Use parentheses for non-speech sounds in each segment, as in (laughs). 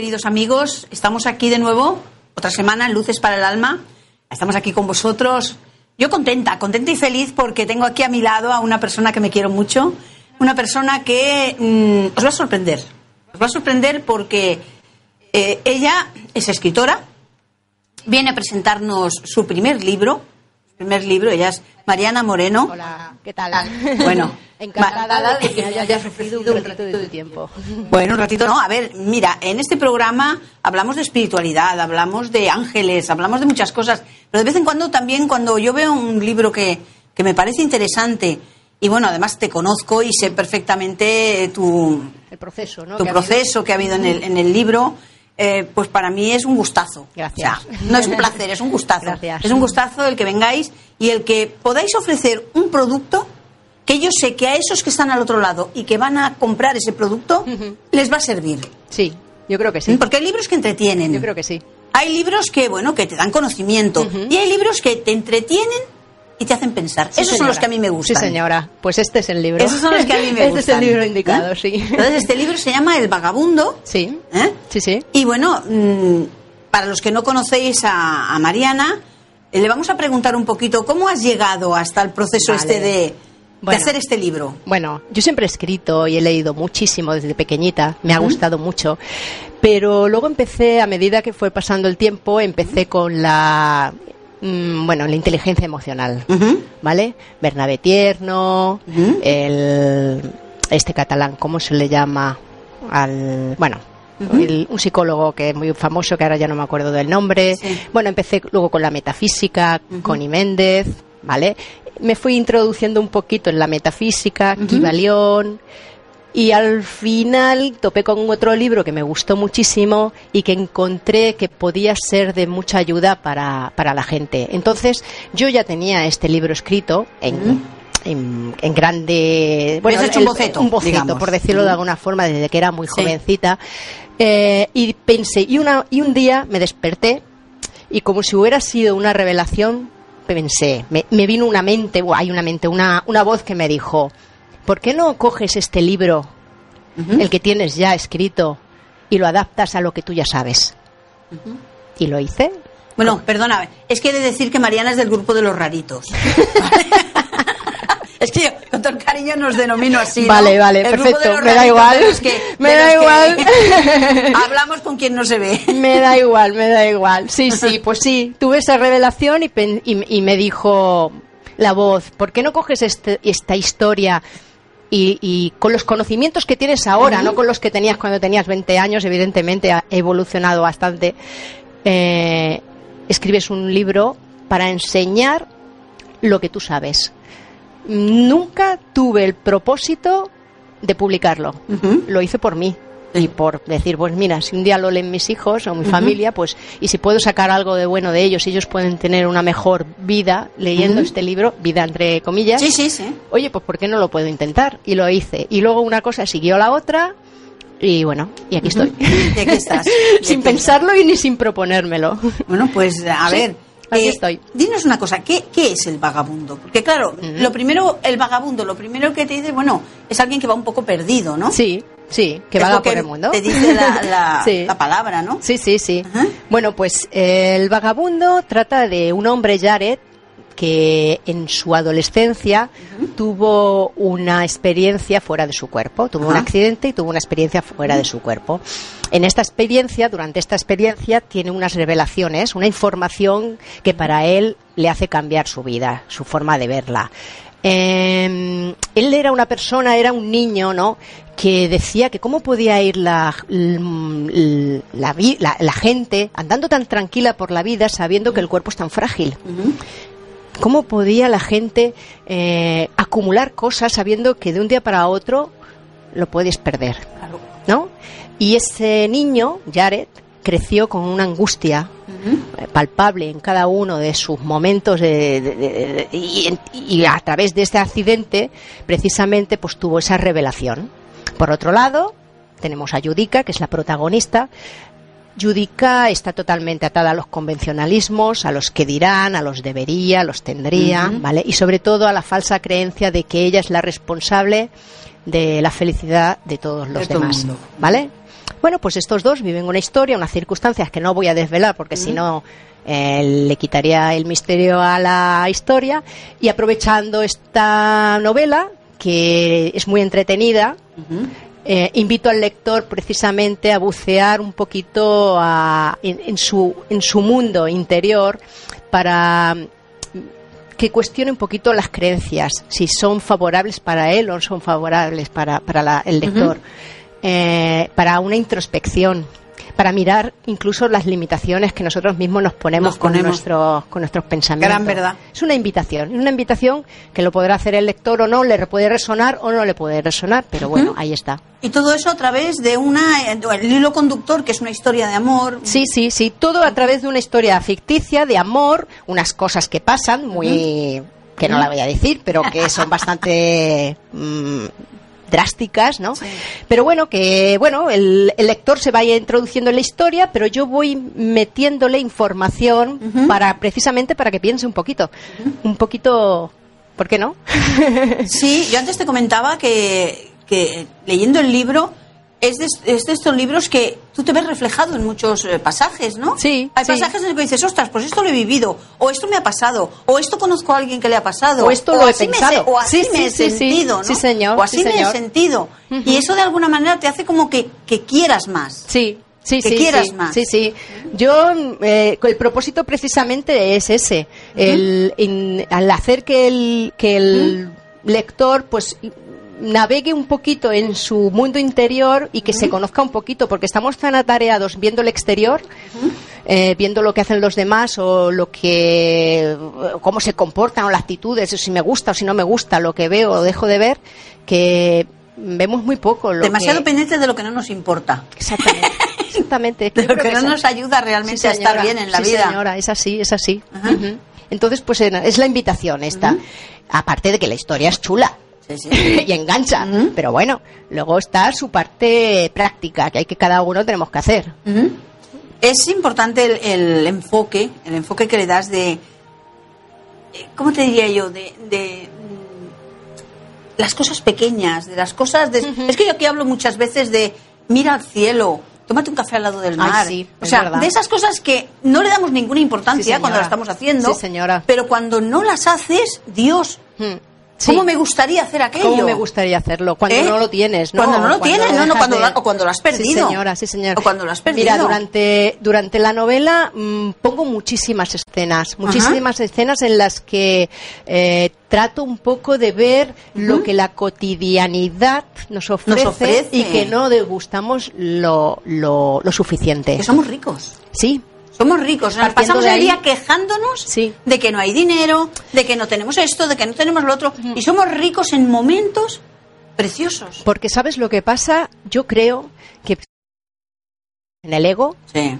Queridos amigos. Estamos aquí de nuevo, otra semana en Luces para el Alma. Estamos aquí con vosotros. Yo contenta, contenta y feliz porque tengo aquí a mi lado a una persona que me quiero mucho. Una persona que mm, os va a sorprender. Os va a sorprender porque eh, ella es escritora, viene a presentarnos su primer libro. Su primer libro, ella es Mariana Moreno. Hola, ¿qué tal? Bueno, encantada de que hayas ofrecido un ratito de tu tiempo. Bueno, un ratito no. A ver, mira, en este programa hablamos de espiritualidad, hablamos de ángeles, hablamos de muchas cosas, pero de vez en cuando también cuando yo veo un libro que, que me parece interesante y bueno, además te conozco y sé perfectamente tu, El proceso, ¿no? tu que ha proceso que ha habido en el, en el libro, eh, pues para mí es un gustazo. Gracias. O sea, no es un placer, es un gustazo. (laughs) Gracias. Es un gustazo el que vengáis y el que podáis ofrecer un producto que yo sé que a esos que están al otro lado y que van a comprar ese producto les va a servir. Sí, yo creo que sí. Porque hay libros que entretienen. Yo creo que sí. Hay libros que, bueno, que te dan conocimiento. Y hay libros que te entretienen y te hacen pensar. Sí, Esos son los que a mí me gustan. Sí, señora. Pues este es el libro. Esos son los que a mí me (laughs) Este gustan. es el libro indicado, ¿Eh? sí. Entonces, este libro se llama El Vagabundo. Sí. ¿eh? Sí, sí. Y bueno, mm, para los que no conocéis a, a Mariana, eh, le vamos a preguntar un poquito cómo has llegado hasta el proceso Vale. este de, de Bueno. hacer este libro. Bueno, yo siempre he escrito y he leído muchísimo desde pequeñita, me ha gustado mucho, pero luego empecé, a medida que fue pasando el tiempo, empecé con la, mm, bueno, la inteligencia emocional. ¿vale? Bernabé Tierno, el, este catalán, ¿cómo se le llama? Al, bueno, el- un psicólogo que es muy famoso, que ahora ya no me acuerdo del nombre. Sí. Bueno, empecé luego con la metafísica, con Méndez, ¿vale? Me fui introduciendo un poquito en la metafísica, Ujú. Kybalión, y al final topé con otro libro que me gustó muchísimo y que encontré que podía ser de mucha ayuda para, para la gente. Entonces, yo ya tenía este libro escrito en, Ujú. en, en grande. Habías hecho un boceto, un boceto, digamos. por decirlo de alguna forma, desde que era muy Sí. jovencita. Eh, y pensé, y, una, y un día me desperté y como si hubiera sido una revelación, pensé, me, me vino una mente, hay una mente, una, una voz que me dijo, ¿por qué no coges este libro, el que tienes ya escrito, y lo adaptas a lo que tú ya sabes? Y lo hice. Bueno, perdona, es que he de decir que Mariana es del grupo de los raritos. (laughs) es que yo, con todo el cariño nos denomino así. ¿no? Vale, vale, El perfecto, me da igual. que- (laughs) Me da igual. (laughs) Hablamos con quien no se ve. (laughs) Me da igual, me da igual. Sí, sí, pues sí, tuve esa revelación y, pen- y, y me dijo la voz, ¿por qué no coges este- esta historia y, y con los conocimientos que tienes ahora, no con los que tenías cuando tenías 20 años, evidentemente ha evolucionado bastante, eh, escribes un libro para enseñar lo que tú sabes? Nunca tuve el propósito de publicarlo lo hice por mí y por decir, pues mira, si un día lo leen mis hijos o mi familia, pues y si puedo sacar algo de bueno de ellos, ellos pueden tener una mejor vida leyendo este libro, vida entre comillas. Sí, sí, sí. Oye, pues ¿por qué no lo puedo intentar? Y lo hice. Y luego una cosa siguió a la otra y bueno, y aquí estoy. (laughs) Y aquí estás. (laughs) Sin pensarlo y ni sin proponérmelo. Bueno, pues a Sí, ver. Aquí eh, estoy. Dinos una cosa, ¿qué, qué es el vagabundo? Porque claro, lo primero, el vagabundo, lo primero que te dice, bueno, es alguien que va un poco perdido, ¿no? Sí, sí, que Es vaga lo por el mundo. Te dice la, la- (laughs) Sí. la palabra, ¿no? Sí, sí, sí. Bueno, pues eh, el vagabundo trata de un hombre, Jared, que en su adolescencia tuvo una experiencia fuera de su cuerpo, tuvo un accidente y tuvo una experiencia fuera de su cuerpo. En esta experiencia, durante esta experiencia, tiene unas revelaciones, una información que para él le hace cambiar su vida, su forma de verla. Eh, él era una persona, era un niño, ¿no? Que decía que cómo podía ir la, la, vi- la- la gente andando tan tranquila por la vida sabiendo que el cuerpo es tan frágil. ¿Cómo podía la gente eh, acumular cosas sabiendo que de un día para otro lo puedes perder? ¿No? Y ese niño, Jared, creció con una angustia eh, palpable en cada uno de sus momentos de- de- de- de- y, a través de este accidente precisamente pues tuvo esa revelación. Por otro lado, tenemos a Yudica, que es la protagonista. Yudica está totalmente atada a los convencionalismos, a los que dirán, a los debería, a los tendría. ¿vale? Y sobre todo a la falsa creencia de que ella es la responsable de la felicidad de todos los De demás. ¿vale? Bueno, pues estos dos viven una historia, unas circunstancias que no voy a desvelar porque si no eh, le quitaría el misterio a la historia y aprovechando esta novela que es muy entretenida, eh, invito al lector precisamente a bucear un poquito a- en, en su, en su mundo interior para mm, que cuestione un poquito las creencias, si son favorables para él o no son favorables para, para la- el lector, Eh, para una introspección, para mirar incluso las limitaciones que nosotros mismos nos ponemos, Nos ponemos. Con, nuestros, con nuestros pensamientos. Gran verdad. Es una invitación, es una invitación que lo podrá hacer el lector o no, le puede resonar o no le puede resonar, pero bueno, ahí está. Y todo eso a través de una, el hilo conductor, que es una historia de amor. Sí, sí, sí, todo a través de una historia ficticia de amor, unas cosas que pasan muy que no la voy a decir, pero que son bastante (laughs) mm, drásticas, ¿no? Sí. Pero bueno, que bueno, el, el lector se vaya introduciendo en la historia, pero yo voy metiéndole información para precisamente para que piense un poquito, un poquito, ¿por qué no? (laughs) Sí, yo antes te comentaba que, que leyendo el libro es de, es de estos libros que tú te ves reflejado en muchos eh, pasajes, ¿no? Sí, Hay sí. pasajes en los que dices, ostras, pues esto lo he vivido, o esto me ha pasado, o esto conozco a alguien que le ha pasado, O esto lo he así me pensado. se- o así Sí, me sí, he sentido, ¿no? Sí, señor, O así sí, me he señor. sentido. Y eso de alguna manera te hace como que, que quieras más. Sí, sí, Que sí. quieras sí, más. Sí, sí. Yo, eh, el propósito precisamente es ese. el, in- al hacer que el, que el lector, pues, navegue un poquito en su mundo interior y que se conozca un poquito, porque estamos tan atareados viendo el exterior, eh, viendo lo que hacen los demás o lo que, cómo se comportan o las actitudes, o si me gusta o si no me gusta lo que veo o dejo de ver, que vemos muy poco. Lo Demasiado que- pendientes de lo que no nos importa. Exactamente. (laughs) Exactamente. De lo que no nos ayuda realmente a estar bien en la Sí, vida. señora, es así, es así. Entonces, pues en- es la invitación esta. Aparte de que la historia es chula. Sí, (laughs) sí. y engancha. Pero bueno, luego está su parte práctica, que hay que cada uno tenemos que hacer. Es importante el, el enfoque, el enfoque que le das de, eh, ¿cómo te diría yo? De, de, mm, las cosas pequeñas, de las cosas... De, Es que yo aquí hablo muchas veces de mira al cielo, tómate un café al lado del Ay, mar. sí, o sea, verdad. de esas cosas que no le damos ninguna importancia cuando las estamos haciendo. Sí, señora. Pero cuando no las haces, Dios, Hmm. ¿Cómo Sí. me gustaría hacer aquello? ¿Cómo me gustaría hacerlo? Cuando ¿Eh? no lo tienes, ¿no? Cuando no lo tienes, no, no, cuando de- o cuando lo has perdido. Sí, señora, sí, señor. O cuando lo has perdido. Mira, durante, durante la novela mm, pongo muchísimas escenas, muchísimas escenas en las que eh, trato un poco de ver lo que la cotidianidad nos ofrece, ofrece. y que no degustamos lo, lo, lo suficiente. Que somos ricos. Sí, Somos ricos, nos pasamos el día quejándonos Sí. de que no hay dinero, de que no tenemos esto, de que no tenemos lo otro, y somos ricos en momentos preciosos. porque ¿sabes lo que pasa? Yo creo que en el ego Sí.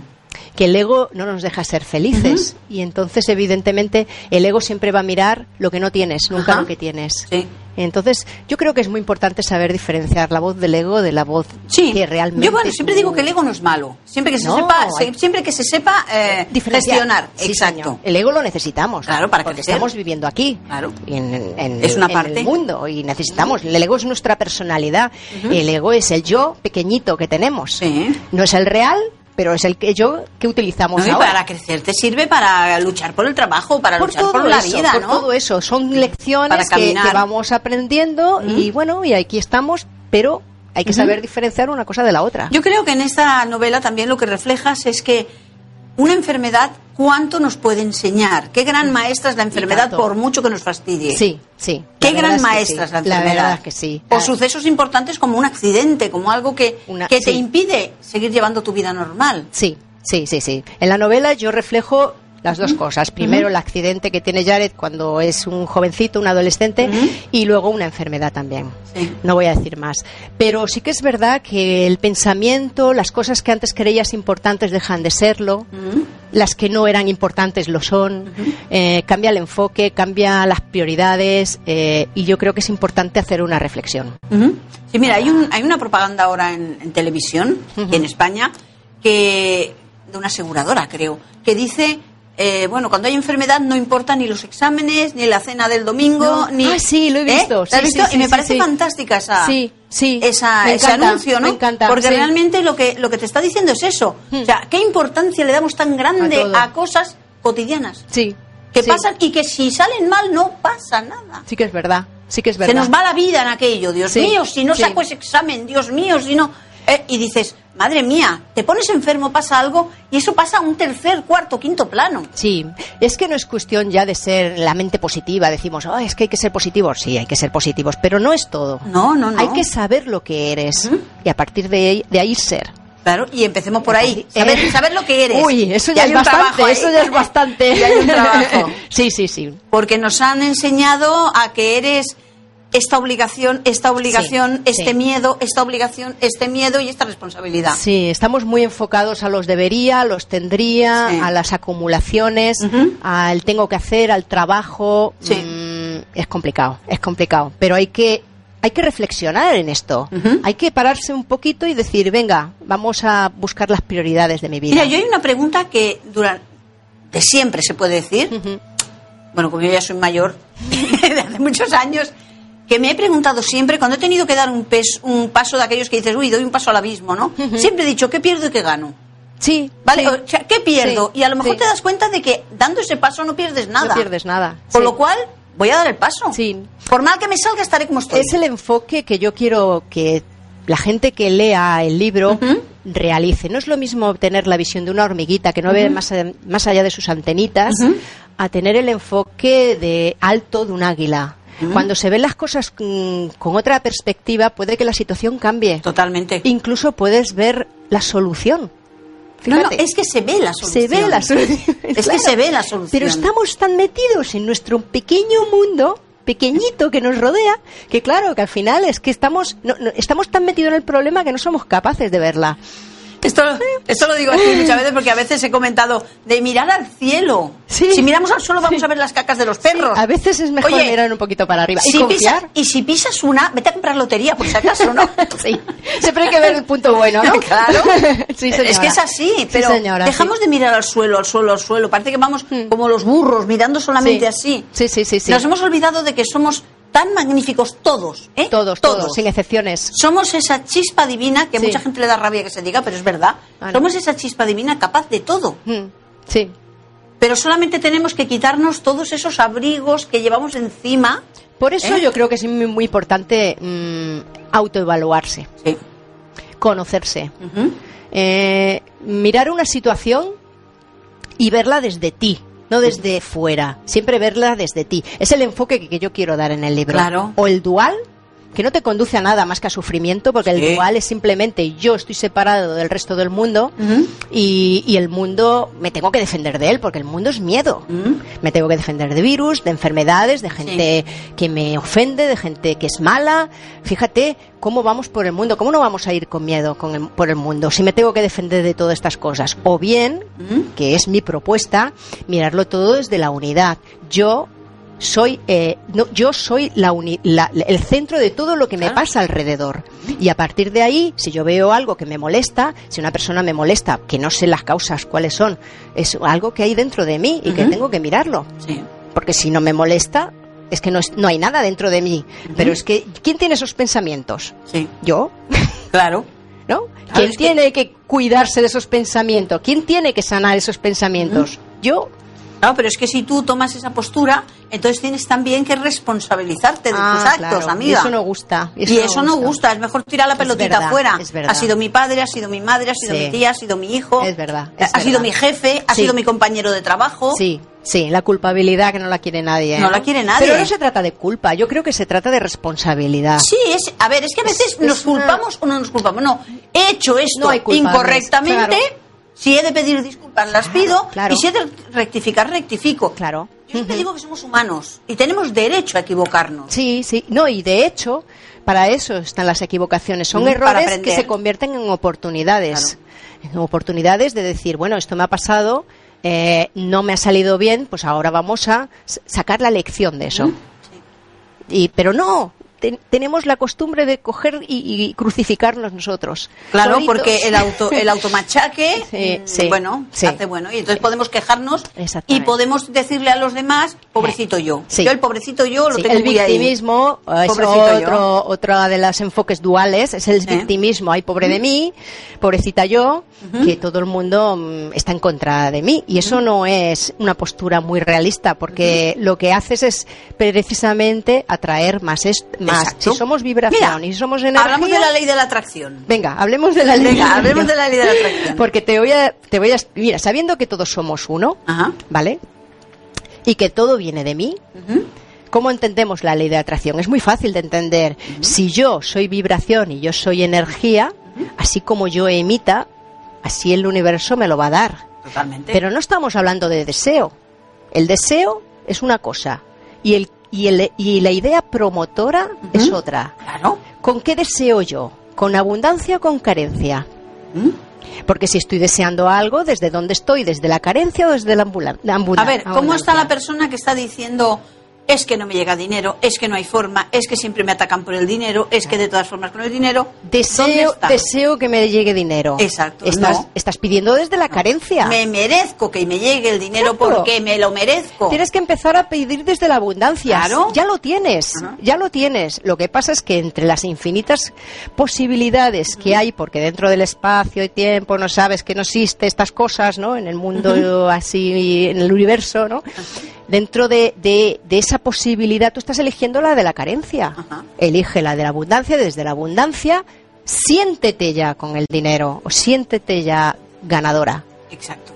que el ego no nos deja ser felices y entonces evidentemente el ego siempre va a mirar lo que no tienes, nunca Ajá. lo que tienes. Sí. Entonces yo creo que es muy importante saber diferenciar la voz del ego de la voz Sí. que realmente. Yo bueno, siempre digo que el ego no es malo. Siempre que se No, sepa, se- hay- siempre que se sepa eh, gestionar. Sí, Exacto. señor. El ego lo necesitamos. Claro, para porque crecer. estamos viviendo aquí. Claro. y En, en- Es una en parte. el mundo y necesitamos. El ego es nuestra personalidad. El ego es el yo pequeñito que tenemos. Sí. No es el real, pero es el que yo que utilizamos No, y ahora. para crecer te sirve para luchar por el trabajo, para luchar por la eso, vida, por ¿no? todo eso. Son lecciones que vamos aprendiendo y bueno, y aquí estamos, pero hay que saber diferenciar una cosa de la otra. Yo creo que en esta novela también lo que reflejas es que una enfermedad, ¿cuánto nos puede enseñar? Qué gran maestra es la enfermedad, por mucho que nos fastidie. sí, sí. Qué gran verdad es que maestra sí. es la enfermedad. La verdad es que sí. O Ah, sucesos importantes como un accidente, como algo que, Una- que te sí. impide seguir llevando tu vida normal. Sí, sí, sí, sí. En la novela yo reflejo las dos cosas. Primero el accidente que tiene Jared cuando es un jovencito, un adolescente, y luego una enfermedad también. Sí. No voy a decir más. Pero sí que es verdad que el pensamiento, las cosas que antes creías importantes dejan de serlo, las que no eran importantes lo son, eh, cambia el enfoque, cambia las prioridades, eh, y yo creo que es importante hacer una reflexión. Sí, mira, hay, un, hay una propaganda ahora en, en televisión, en España, que de una aseguradora, creo, que dice, eh, bueno, cuando hay enfermedad no importa ni los exámenes, ni la cena del domingo, No. ni... Ah, sí, lo he ¿Eh? visto. ¿Lo has visto? sí, sí, y me parece fantástica esa, Sí, sí. esa, Me ese anuncio, ¿no? me encanta, Porque realmente lo que, lo que te está diciendo es eso. O sea, ¿qué importancia le damos tan grande A cosas cotidianas? Sí. Que pasan y que si salen mal no pasa nada. Sí que es verdad. Sí que es Se verdad. nos va la vida en aquello, Dios mío, si no saco ese examen, Dios mío, si no... Eh, y dices, madre mía, te pones enfermo, pasa algo, y eso pasa a un tercer, cuarto, quinto plano. Sí, es que no es cuestión ya de ser la mente positiva. Decimos, "Ah, es que hay que ser positivos. Sí, hay que ser positivos, pero no es todo. No, no, no. Hay que saber lo que eres y a partir de ahí, de ahí ser. Claro, y empecemos por ahí. Eh, Saber, saber lo que eres. Uy, eso ya es bastante, eso ya es bastante. (laughs) Y hay un trabajo. (laughs) sí, sí, sí. Porque nos han enseñado a que eres esta obligación, esta obligación, Sí, este sí. miedo, esta obligación, este miedo y esta responsabilidad. Sí, estamos muy enfocados a los debería, a los tendría, Sí. a las acumulaciones, Ujú. al tengo que hacer, al trabajo. Sí. Mm, es complicado, es complicado. Pero hay que, hay que reflexionar en esto. Hay que pararse un poquito y decir, venga, vamos a buscar las prioridades de mi vida. Mira, yo hay una pregunta que durante de siempre se puede decir, bueno, como yo ya soy mayor, (laughs) de hace muchos años, que me he preguntado siempre, cuando he tenido que dar un, pes- un paso de aquellos que dices, uy, doy un paso al abismo, ¿no? Siempre he dicho, ¿qué pierdo y qué gano? Sí, ¿Vale? sí. O sea, ¿qué pierdo? Sí, y a lo mejor sí. te das cuenta de que dando ese paso no pierdes nada. No pierdes nada. Con lo cual, voy a dar el paso. Sí. Por mal que me salga, estaré como estoy. Es el enfoque que yo quiero que la gente que lea el libro realice. No es lo mismo obtener la visión de una hormiguita que no ve más, más allá de sus antenitas a tener el enfoque de alto de un águila. Cuando se ven las cosas mm, con otra perspectiva, puede que la situación cambie. Totalmente. Incluso puedes ver la solución. No, no, Fíjate. es que se ve la se solución. ve la solución. Es que (laughs) se ve la solución. Pero estamos tan metidos en nuestro pequeño mundo, pequeñito que nos rodea, que claro, que al final es que estamos, no- no- estamos tan metidos en el problema que no somos capaces de verla. Esto, esto lo digo aquí muchas veces porque a veces he comentado de mirar al cielo. Sí. Si miramos al suelo vamos a ver las cacas de los perros. A veces es mejor Oye, mirar un poquito para arriba y si confiar. pisas, y si pisas una, vete a comprar lotería por si acaso, ¿no? (laughs) Sí, siempre hay que ver el punto bueno, ¿no? (laughs) Claro. (laughs) Es que es así, Sí, pero señora, dejamos de mirar al suelo, al suelo, al suelo. Parece que vamos Hmm. como los burros, mirando solamente Sí. así. Sí, sí, sí, sí. Nos hemos olvidado de que somos tan magníficos todos, ¿eh? Todos, todos, sin excepciones. Somos esa chispa divina, que Sí. mucha gente le da rabia que se diga, pero es verdad. Somos esa chispa divina capaz de todo. Mm, Sí. Pero solamente tenemos que quitarnos todos esos abrigos que llevamos encima. Por eso ¿Eh? yo creo que es muy, muy importante mm, autoevaluarse, Sí. conocerse. Eh, mirar una situación y verla desde ti, no desde fuera. Siempre verla desde ti. Es el enfoque que, yo quiero dar en el libro. Claro. O el dual, que no te conduce a nada más que a sufrimiento, porque Sí. el dual es simplemente yo estoy separado del resto del mundo y, y el mundo me tengo que defender de él, porque el mundo es miedo. Me tengo que defender de virus, de enfermedades, de gente que me ofende, de gente que es mala. Fíjate cómo vamos por el mundo, cómo no vamos a ir con miedo con el- por el mundo si me tengo que defender de todas estas cosas. O bien, que es mi propuesta, mirarlo todo desde la unidad. Yo soy, eh, no, yo soy la uni- la- el centro de todo lo que me Claro. pasa alrededor. Y a partir de ahí, si yo veo algo que me molesta, si una persona me molesta, que no sé las causas cuáles son, es algo que hay dentro de mí y que tengo que mirarlo. Sí. Porque si no me molesta, es que no, es- no hay nada dentro de mí. Pero es que, ¿quién tiene esos pensamientos? Sí. Yo, (laughs) Claro. ¿no? Claro, ¿Quién que- tiene que cuidarse de esos pensamientos? ¿Quién tiene que sanar esos pensamientos? Yo. Claro, pero es que si tú tomas esa postura, entonces tienes también que responsabilizarte de Ah, tus actos, claro. amiga. Y eso no gusta. Y eso, no gusta. es mejor tirar la pelotita afuera. Ha sido mi padre, ha sido mi madre, ha sido Sí. mi tía, ha sido mi hijo. Es verdad, ha sido mi jefe, ha Sí. sido mi compañero de trabajo. Sí, sí, la culpabilidad que no la quiere nadie. ¿eh? No la quiere nadie. Pero no se trata de culpa, yo creo que se trata de responsabilidad. Sí, es, a ver, es que a veces Es- nos una- culpamos o no nos culpamos. No, he hecho esto No incorrectamente. claro. Si he de pedir disculpas, las pido. claro. Y si he de rectificar, rectifico. Claro. Yo siempre digo que somos humanos y tenemos derecho a equivocarnos. Sí, sí. No, y de hecho, para eso están las equivocaciones. Son para errores que se convierten en oportunidades. En oportunidades de decir, bueno, esto me ha pasado, eh, no me ha salido bien, pues ahora vamos a sacar la lección de eso. Y, pero no, ten- tenemos la costumbre de coger y, y crucificarnos nosotros. Claro, Solitos. porque el auto el (laughs) automachaque, Sí, mm, sí, bueno, sí. hace bueno. Y entonces podemos quejarnos y podemos decirle a los demás, pobrecito yo. Sí. Yo el pobrecito yo lo tengo el muy victimismo eh, es yo. otro, otra de los enfoques duales, es el Sí. victimismo. Ay, pobre de mí, pobrecita yo, que todo el mundo mm, está en contra de mí. Y eso no es una postura muy realista, porque lo que haces es precisamente atraer más. est- más. Exacto. Si somos vibración Mira, y somos energía. Hablamos de la ley de la atracción. Venga, hablemos de la ley. Venga, hablemos de la ley de la atracción. Porque te voy a, te voy a, mira, sabiendo que todos somos uno, Ajá. ¿vale? Y que todo viene de mí, Ujú. ¿Cómo entendemos la ley de atracción? Es muy fácil de entender. Si yo soy vibración y yo soy energía, así como yo emita, así el universo me lo va a dar. Totalmente. Pero no estamos hablando de deseo. El deseo es una cosa y, el, y, el- y la idea promotora es otra. Claro. ¿Con qué deseo yo? ¿Con abundancia o con carencia? ¿Mm? Porque si estoy deseando algo, ¿desde dónde estoy? ¿Desde la carencia o desde la ambulancia? A ver, ¿cómo está la persona que está diciendo es que no me llega dinero, es que no hay forma, es que siempre me atacan por el dinero, es que de todas formas con el dinero? ¿Dónde Deseo, deseo que me llegue dinero. Exacto, Estás, no. estás pidiendo desde la carencia. Me merezco que me llegue el dinero Claro. porque me lo merezco. Tienes que empezar a pedir desde la abundancia. Claro. Ya lo tienes, ya lo tienes. Lo que pasa es que entre las infinitas posibilidades que hay, porque dentro del espacio y tiempo no sabes que no existe estas cosas, ¿no? En el mundo así, en el universo, ¿no? Dentro de, de- de esa posibilidad tú estás eligiendo la de la carencia. Ajá. Elige la de la abundancia, desde la abundancia, siéntete ya con el dinero, o siéntete ya ganadora. Exacto.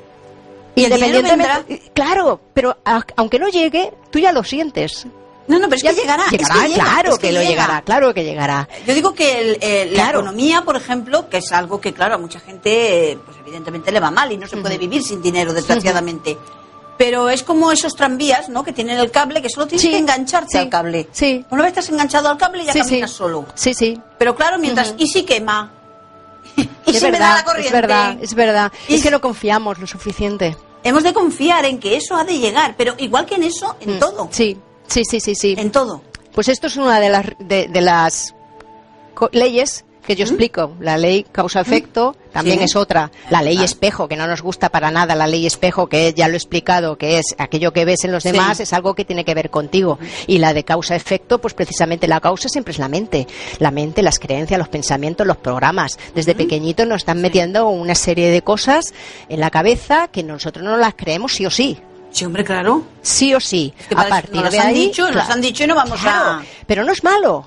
Y Independientemente, claro, pero a- aunque no llegue, tú ya lo sientes. No, no, pero es Ya que llegará. es Llegará, que llega, claro es que, lo llega. llegará, claro que llegará. Yo digo que el- el- la economía, por ejemplo, que es algo que, claro, a mucha gente, pues evidentemente le va mal y no se puede vivir sin dinero, desgraciadamente. Pero es como esos tranvías, ¿no? Que tienen el cable, que solo tienes Sí, que engancharte sí, al cable. sí. Una vez estás enganchado al cable, ya caminas solo. Sí, sí. Pero claro, mientras, ¿y si quema? (laughs) ¿Y es si me da la corriente? es verdad, es verdad. Y Es que no confiamos lo suficiente. Hemos de confiar en que eso ha de llegar, pero igual que en eso, en Mm, todo. Sí, sí, sí, sí, sí. En todo. Pues esto es una de las, de, de las leyes que yo explico. La ley causa-efecto también ¿Mm? Sí. es otra. La ley Ah. espejo, que no nos gusta para nada. La ley espejo, que ya lo he explicado, que es aquello que ves en los Sí. demás, es algo que tiene que ver contigo. Y la de causa-efecto, pues precisamente la causa siempre es la mente. La mente, las creencias, los pensamientos, los programas. Desde pequeñitos nos están metiendo una serie de cosas en la cabeza que nosotros no las creemos sí o sí. Sí, hombre, claro. Sí o sí. que a partir nos de han ahí, dicho, nos han dicho y no vamos a- Pero no es malo.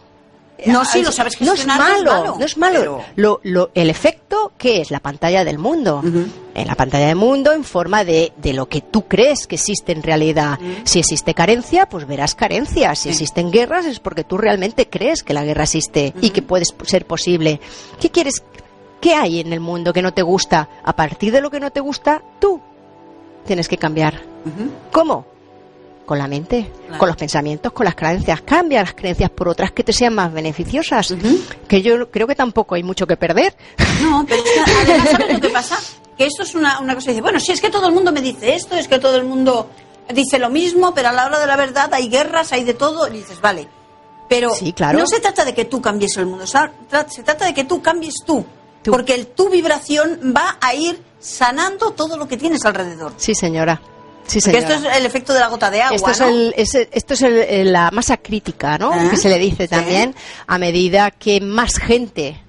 No, sí, lo sabes no es gestionar, no es malo, no es malo. pero- Lo, lo- el efecto, ¿qué es? La pantalla del mundo. En la pantalla del mundo en forma de, de lo que tú crees que existe en realidad. Si existe carencia, pues verás carencia. Si existen guerras, es porque tú realmente crees que la guerra existe y que puede ser posible. ¿Qué quieres? ¿Qué hay en el mundo que no te gusta? A partir de lo que no te gusta, tú tienes que cambiar. ¿Cómo? Con la mente, Claro. con los pensamientos, con las creencias. Cambia las creencias por otras que te sean más beneficiosas. Que yo creo que tampoco hay mucho que perder. No, pero (laughs) además, ¿sabes lo que pasa? Que esto es una, una cosa, dice, bueno, si es que todo el mundo me dice esto, es que todo el mundo dice lo mismo, pero a la hora de la verdad hay guerras, hay de todo, y dices, vale. Pero Sí, claro. no se trata de que tú cambies el mundo, se trata de que tú cambies tú. Tú. Porque el, tu vibración va a ir sanando todo lo que tienes alrededor. Sí, señora. Sí, Porque esto es el efecto de la gota de agua, Esto es, ¿no? el- es esto es el- la masa crítica, ¿no? Ah, que se le dice sí. también. A medida que más gente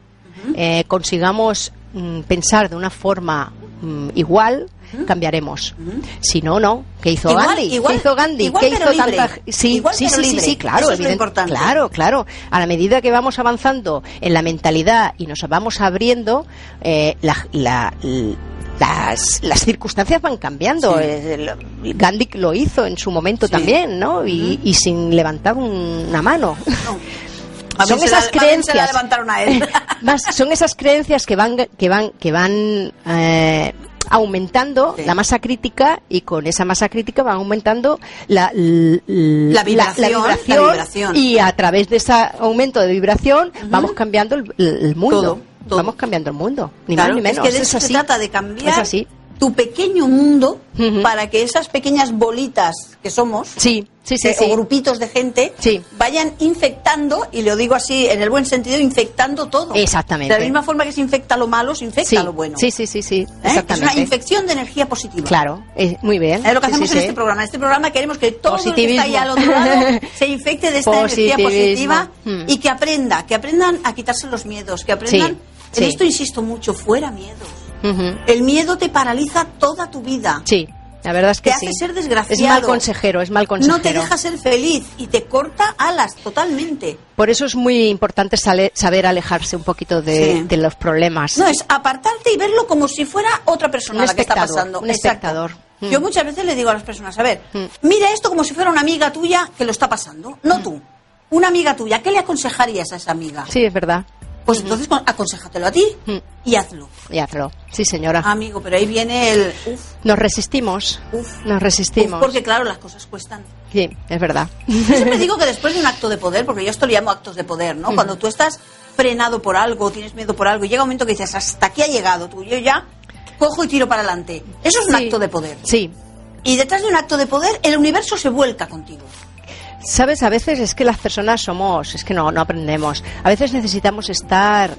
eh, consigamos mm, pensar de una forma mm, igual, cambiaremos. Si no, no. ¿Qué hizo Igual, Gandhi? igual, ¿Qué hizo Gandhi? igual, ¿Qué hizo tanta Sí, Igual, sí, sí, sí, sí, claro, Eso es lo importante. Claro, claro. A la medida que vamos avanzando en la mentalidad y nos vamos abriendo, eh, la- la- l- las, las circunstancias van cambiando. Sí. Gandhi lo hizo en su momento Sí. también, ¿no? Y, y sin levantar un- una mano. No. (laughs) A son esas la creencias. levantaron a él. (laughs) Más, son esas creencias que van que van que van eh, aumentando Sí. la masa crítica y con esa masa crítica van aumentando la, La vibración, vibración, la vibración. y a través de ese aumento de vibración vamos cambiando el, el mundo Todo, vamos cambiando el mundo ni Claro, más ni es menos que de eso se trata, de cambiar es así tu pequeño mundo para que esas pequeñas bolitas que somos, Sí, sí, sí, eh, o grupitos de gente, Sí. vayan infectando, y lo digo así en el buen sentido, infectando todo. Exactamente. De la misma forma que se infecta lo malo, se infecta lo bueno. sí, sí, sí, sí, ¿Eh? Es una infección de energía positiva. Claro, eh, muy bien. Es lo que hacemos en este programa. En este programa queremos que todo el que está ahí al otro lado (laughs) se infecte de esta energía positiva Mm. y que aprenda, que aprendan a quitarse los miedos, que aprendan. Sí, En esto insisto mucho, fuera miedos. Ujú. El miedo te paraliza toda tu vida. Sí, la verdad es que Te hace sí. ser desgraciado. Es mal consejero, es mal consejero. No te deja ser feliz y te corta alas totalmente. Por eso es muy importante sale- saber alejarse un poquito de, Sí. de los problemas. No, es apartarte y verlo como si fuera otra persona Un la que está pasando. un Exacto. espectador. Mm. Yo muchas veces le digo a las personas, a ver, Mm. mira esto como si fuera una amiga tuya que lo está pasando, no tú. Una amiga tuya, ¿qué le aconsejarías a esa amiga? Sí, es verdad. Pues entonces con- aconséjatelo a ti Mm. y hazlo. Y hazlo. Sí, señora. Amigo, pero ahí viene el uf, Nos resistimos. uf, Nos uf, resistimos. porque claro, las cosas cuestan. Sí, es verdad. Yo siempre digo que después de un acto de poder, porque yo esto lo llamo actos de poder, ¿no? Cuando tú estás frenado por algo, tienes miedo por algo, y llega un momento que dices, hasta aquí ha llegado tú, yo ya cojo y tiro para adelante. Eso es un Sí. acto de poder. Sí. Y detrás de un acto de poder, el universo se vuelca contigo. Sabes, a veces es que las personas somos, es que no, no aprendemos. A veces necesitamos estar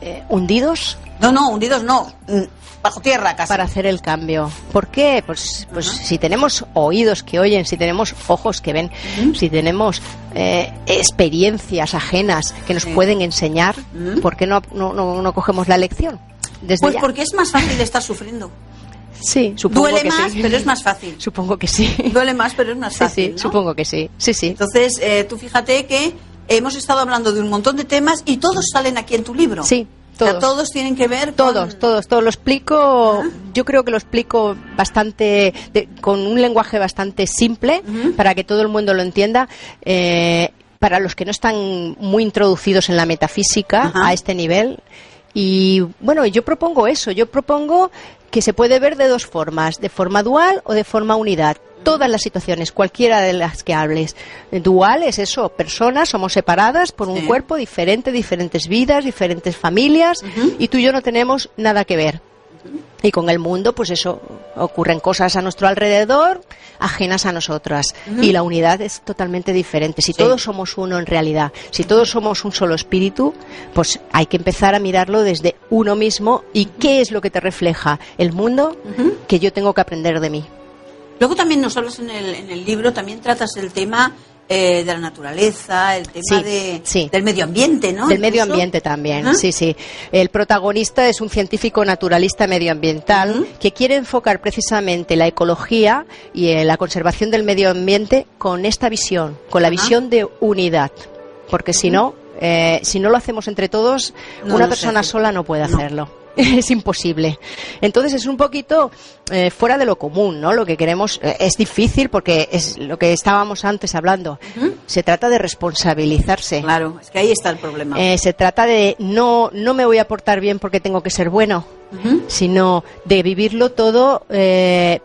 eh, hundidos No, no, hundidos no, mm, bajo tierra casi. para hacer el cambio. ¿Por qué? Pues, pues si tenemos oídos que oyen, si tenemos ojos que ven, si tenemos eh, experiencias ajenas que nos pueden enseñar. ¿por qué no, no, no- no cogemos la lección? Desde Pues ya. porque es más fácil estar sufriendo. Sí, supongo Duele que más, sí. pero es más fácil. Supongo que sí. Duele más, pero es más Sí, fácil. sí, ¿no? supongo que sí. Sí, sí. Entonces, eh, tú fíjate que hemos estado hablando de un montón de temas y todos salen aquí en tu libro. Sí, O sea, todos. todos tienen que ver Todos, con... todos, todos. Lo explico, yo creo que lo explico bastante, de- con un lenguaje bastante simple para que todo el mundo lo entienda. Eh, para los que no están muy introducidos en la metafísica a este nivel. Y bueno, yo propongo eso, yo propongo que se puede ver de dos formas, de forma dual o de forma unidad. Todas las situaciones, cualquiera de las que hables. Dual es eso, personas, somos separadas por un Sí. cuerpo diferente, diferentes vidas, diferentes familias, y tú y yo no tenemos nada que ver. Y con el mundo, pues eso, ocurren cosas a nuestro alrededor ajenas a nosotras. Y la unidad es totalmente diferente. Si Sí. todos somos uno en realidad, si todos somos un solo espíritu, pues hay que empezar a mirarlo desde uno mismo y qué es lo que te refleja el mundo que yo tengo que aprender de mí. Luego también nos hablas en el, en el libro, también tratas el tema eh, de la naturaleza, el tema Sí, de, sí. del medio ambiente, ¿no? Del medio ambiente también, sí, sí. El protagonista es un científico naturalista medioambiental que quiere enfocar precisamente la ecología y eh, la conservación del medio ambiente con esta visión, con la visión de unidad. Porque si no, eh, si no lo hacemos entre todos, No, una persona sola no puede No. hacerlo. (laughs) Es imposible. Entonces es un poquito eh, fuera de lo común, ¿no? Lo que queremos eh, es difícil porque es lo que estábamos antes hablando. Se trata de responsabilizarse. Claro, es que ahí está el problema. Eh, se trata de no, no me voy a portar bien porque tengo que ser bueno, sino de vivirlo todo eh,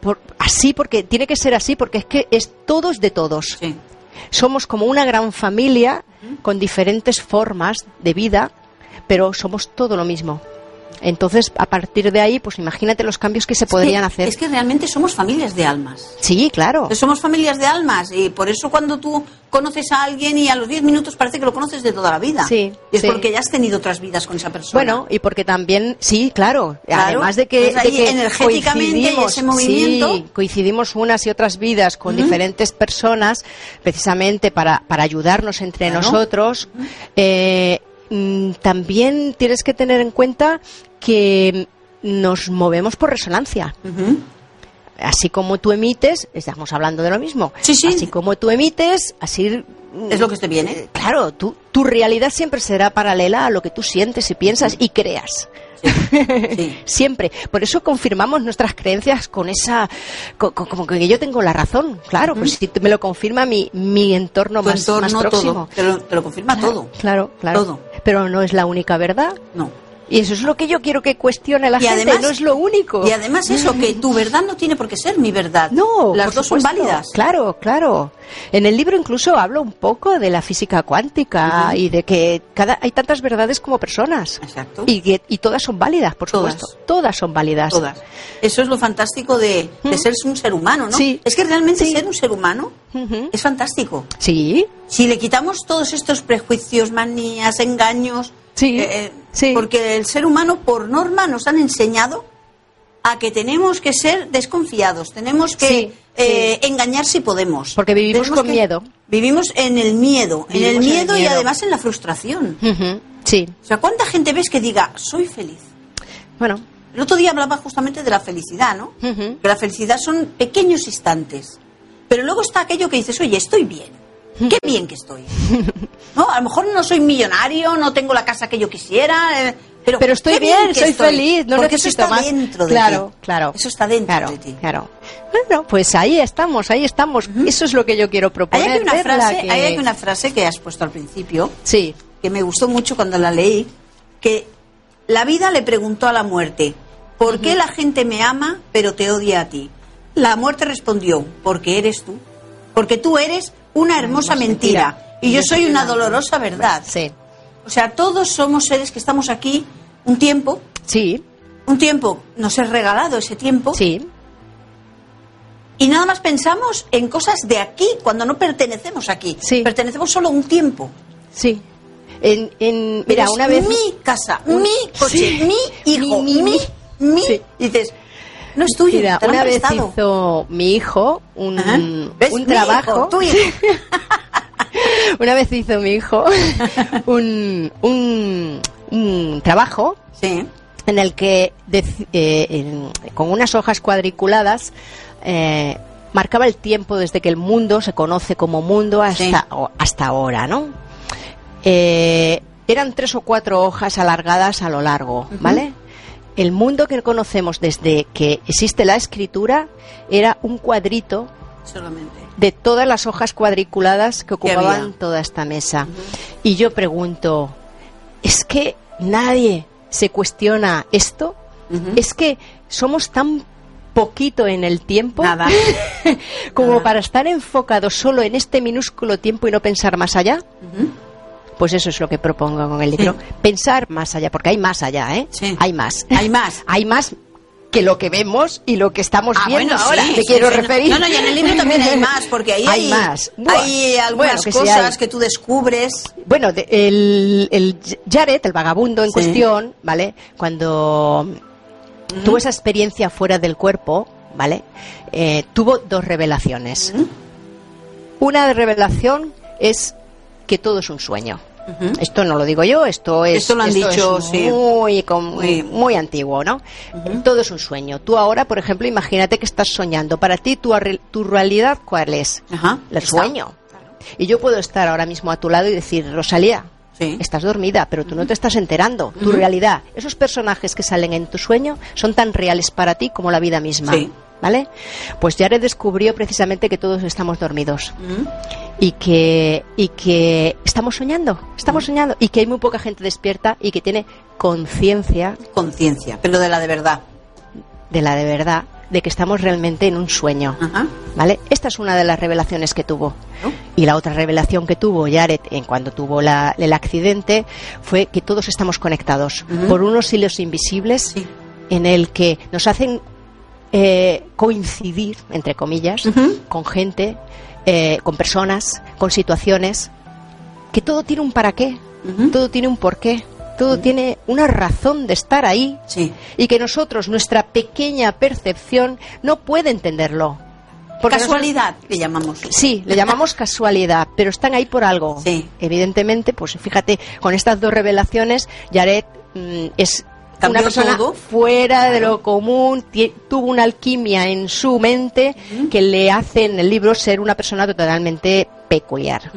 por- así, porque tiene que ser así, porque es que es todos de todos. Sí. Somos como una gran familia con diferentes formas de vida, pero somos todo lo mismo. Entonces, a partir de ahí, pues imagínate los cambios que se Es podrían que- hacer. Es que realmente somos familias de almas. Sí, claro. Somos familias de almas y por eso cuando tú conoces a alguien y a los 10 minutos parece que lo conoces de toda la vida. Sí, Y es sí. porque ya has tenido otras vidas con esa persona. Bueno, y porque también, sí, claro, Claro, además de que, entonces ahí de que energéticamente coincidimos, ese movimiento- sí, coincidimos unas y otras vidas con diferentes personas, precisamente para, para ayudarnos entre Claro. nosotros, eh, también tienes que tener en cuenta que nos movemos por resonancia. Así como tú emites, estamos hablando de lo mismo. Sí, sí. Así como tú emites, así Es lo que te viene. eh, Claro, tu, tu realidad siempre será paralela a lo que tú sientes y piensas y creas. Sí. (laughs) Siempre. Por eso confirmamos nuestras creencias con esa. co- co- como que yo tengo la razón. Claro, pues si me lo confirma mi, mi entorno, más, entorno, más próximo. todo. Te lo, te lo confirma todo. Claro, claro. Todo. Pero no es la única verdad. No. Y eso es lo que yo quiero que cuestione la Y gente, además- no es lo único. Y además eso, que tu verdad no tiene por qué ser mi verdad. No, las dos son válidas. Claro, claro. En el libro incluso hablo un poco de la física cuántica y de que cada hay tantas verdades como personas. Exacto. Y, que- y todas son válidas, por supuesto. Todas son válidas. Todas. Eso es lo fantástico de, de ser un ser humano, ¿no? Sí. Es que realmente Sí. ser un ser humano es fantástico. Sí, Si le quitamos todos estos prejuicios, manías, engaños, Sí, eh, eh, sí. porque el ser humano por norma nos han enseñado a que tenemos que ser desconfiados, tenemos que Sí, eh, engañar si podemos. Porque vivimos Tenemos con miedo. Vivimos en el miedo, en el en el miedo y además en la frustración. Sí. O sea, ¿cuánta gente ves que diga, soy feliz? Bueno, El otro día hablaba justamente de la felicidad, ¿no? Que la felicidad son pequeños instantes. Pero luego está aquello que dices, oye, estoy bien. Qué bien que estoy. ¿No? A lo mejor no soy millonario, no tengo la casa que yo quisiera, eh, pero, pero estoy bien, que soy estoy. feliz, no Porque necesito eso está más. dentro de claro, ti. claro. Eso está dentro claro, de ti. Claro. Bueno, pues ahí estamos, ahí estamos. Eso es lo que yo quiero Hay proponer. aquí, una frase, que- hay una frase que has puesto al principio, Sí. que me gustó mucho cuando la leí, que la vida le preguntó a la muerte, ¿por qué la gente me ama pero te odia a ti? La muerte respondió, porque eres tú, porque tú eres una hermosa mentira, y yo soy una dolorosa verdad. Sí. O sea, todos somos seres que estamos aquí un tiempo, Sí. un tiempo nos es regalado ese tiempo, Sí. y nada más pensamos en cosas de aquí cuando no pertenecemos aquí, Sí. pertenecemos solo un tiempo. Sí. En, mira, una vez. mi casa, mi coche, Sí. mi hijo, Mi, mi, mi, mi, mi. Sí. dices, no es tuyo, Mira, te lo han una vez prestado. hizo mi hijo un, Ajá. ¿Ves? un Mi trabajo. hijo, tu hijo. (laughs) Una vez hizo mi hijo (laughs) un, un, un trabajo Sí. en el que dec- eh, en- con unas hojas cuadriculadas eh, marcaba el tiempo desde que el mundo se conoce como mundo hasta, Sí. o- hasta ahora, ¿no? Eh, eran tres o cuatro hojas alargadas a lo largo, ¿vale? El mundo que conocemos desde que existe la escritura era un cuadrito Solamente. de todas las hojas cuadriculadas que ocupaban toda esta mesa. Y yo pregunto, ¿es que nadie se cuestiona esto? ¿Es que somos tan poquito en el tiempo Nada. (laughs) como Nada. para estar enfocados solo en este minúsculo tiempo y no pensar más allá? Pues eso es lo que propongo con el libro. Pensar más allá, porque hay más allá, ¿eh? Sí. Hay más. Hay más. (laughs) Hay más que lo que vemos y lo que estamos Ah, viendo bueno, ahora. sí, sí, quiero sí, referir. No, no, y en el libro también hay más, porque ahí (laughs) hay, Hay más. Hay algunas Bueno, que sí cosas hay. que tú descubres. Bueno, de- el, el Jared, el vagabundo en cuestión, ¿vale? Cuando tuvo esa experiencia fuera del cuerpo, ¿vale? Eh, tuvo dos revelaciones. Ujú. Una revelación es que todo es un sueño. Esto no lo digo yo, esto es, Esto lo han dicho, es sí. muy, Muy- muy, antiguo, ¿no? Todo es un sueño. Tú ahora, por ejemplo, imagínate que estás soñando. Para ti, tu, tu realidad, ¿cuál es? El Está. sueño. Y yo puedo estar ahora mismo a tu lado y decir, Rosalía, Sí. estás dormida, pero tú no te estás enterando. Tu realidad, esos personajes que salen en tu sueño son tan reales para ti como la vida misma. Sí. ¿Vale? Pues Jared descubrió precisamente que todos estamos dormidos Ujú. y que, y que estamos soñando, estamos soñando y que hay muy poca gente despierta y que tiene conciencia Conciencia, pero de la de verdad. de la de verdad, de que estamos realmente en un sueño. ¿Vale? Esta es una de las revelaciones que tuvo. Y la otra revelación que tuvo Jared en cuando tuvo la- el accidente fue que todos estamos conectados por unos hilos invisibles Sí. en el que nos hacen eh, coincidir, entre comillas, con gente, eh, con personas, con situaciones, que todo tiene un para qué, todo tiene un porqué, todo tiene una razón de estar ahí Sí. y que nosotros, nuestra pequeña percepción, no puede entenderlo. Porque Casualidad, le llamamos. sí, le llamamos casualidad, pero están ahí por algo. Sí. Evidentemente, pues fíjate, con estas dos revelaciones, Jared mm, es Cambió una persona todo. fuera de lo común, tuvo una alquimia en su mente que le hace en el libro ser una persona totalmente peculiar.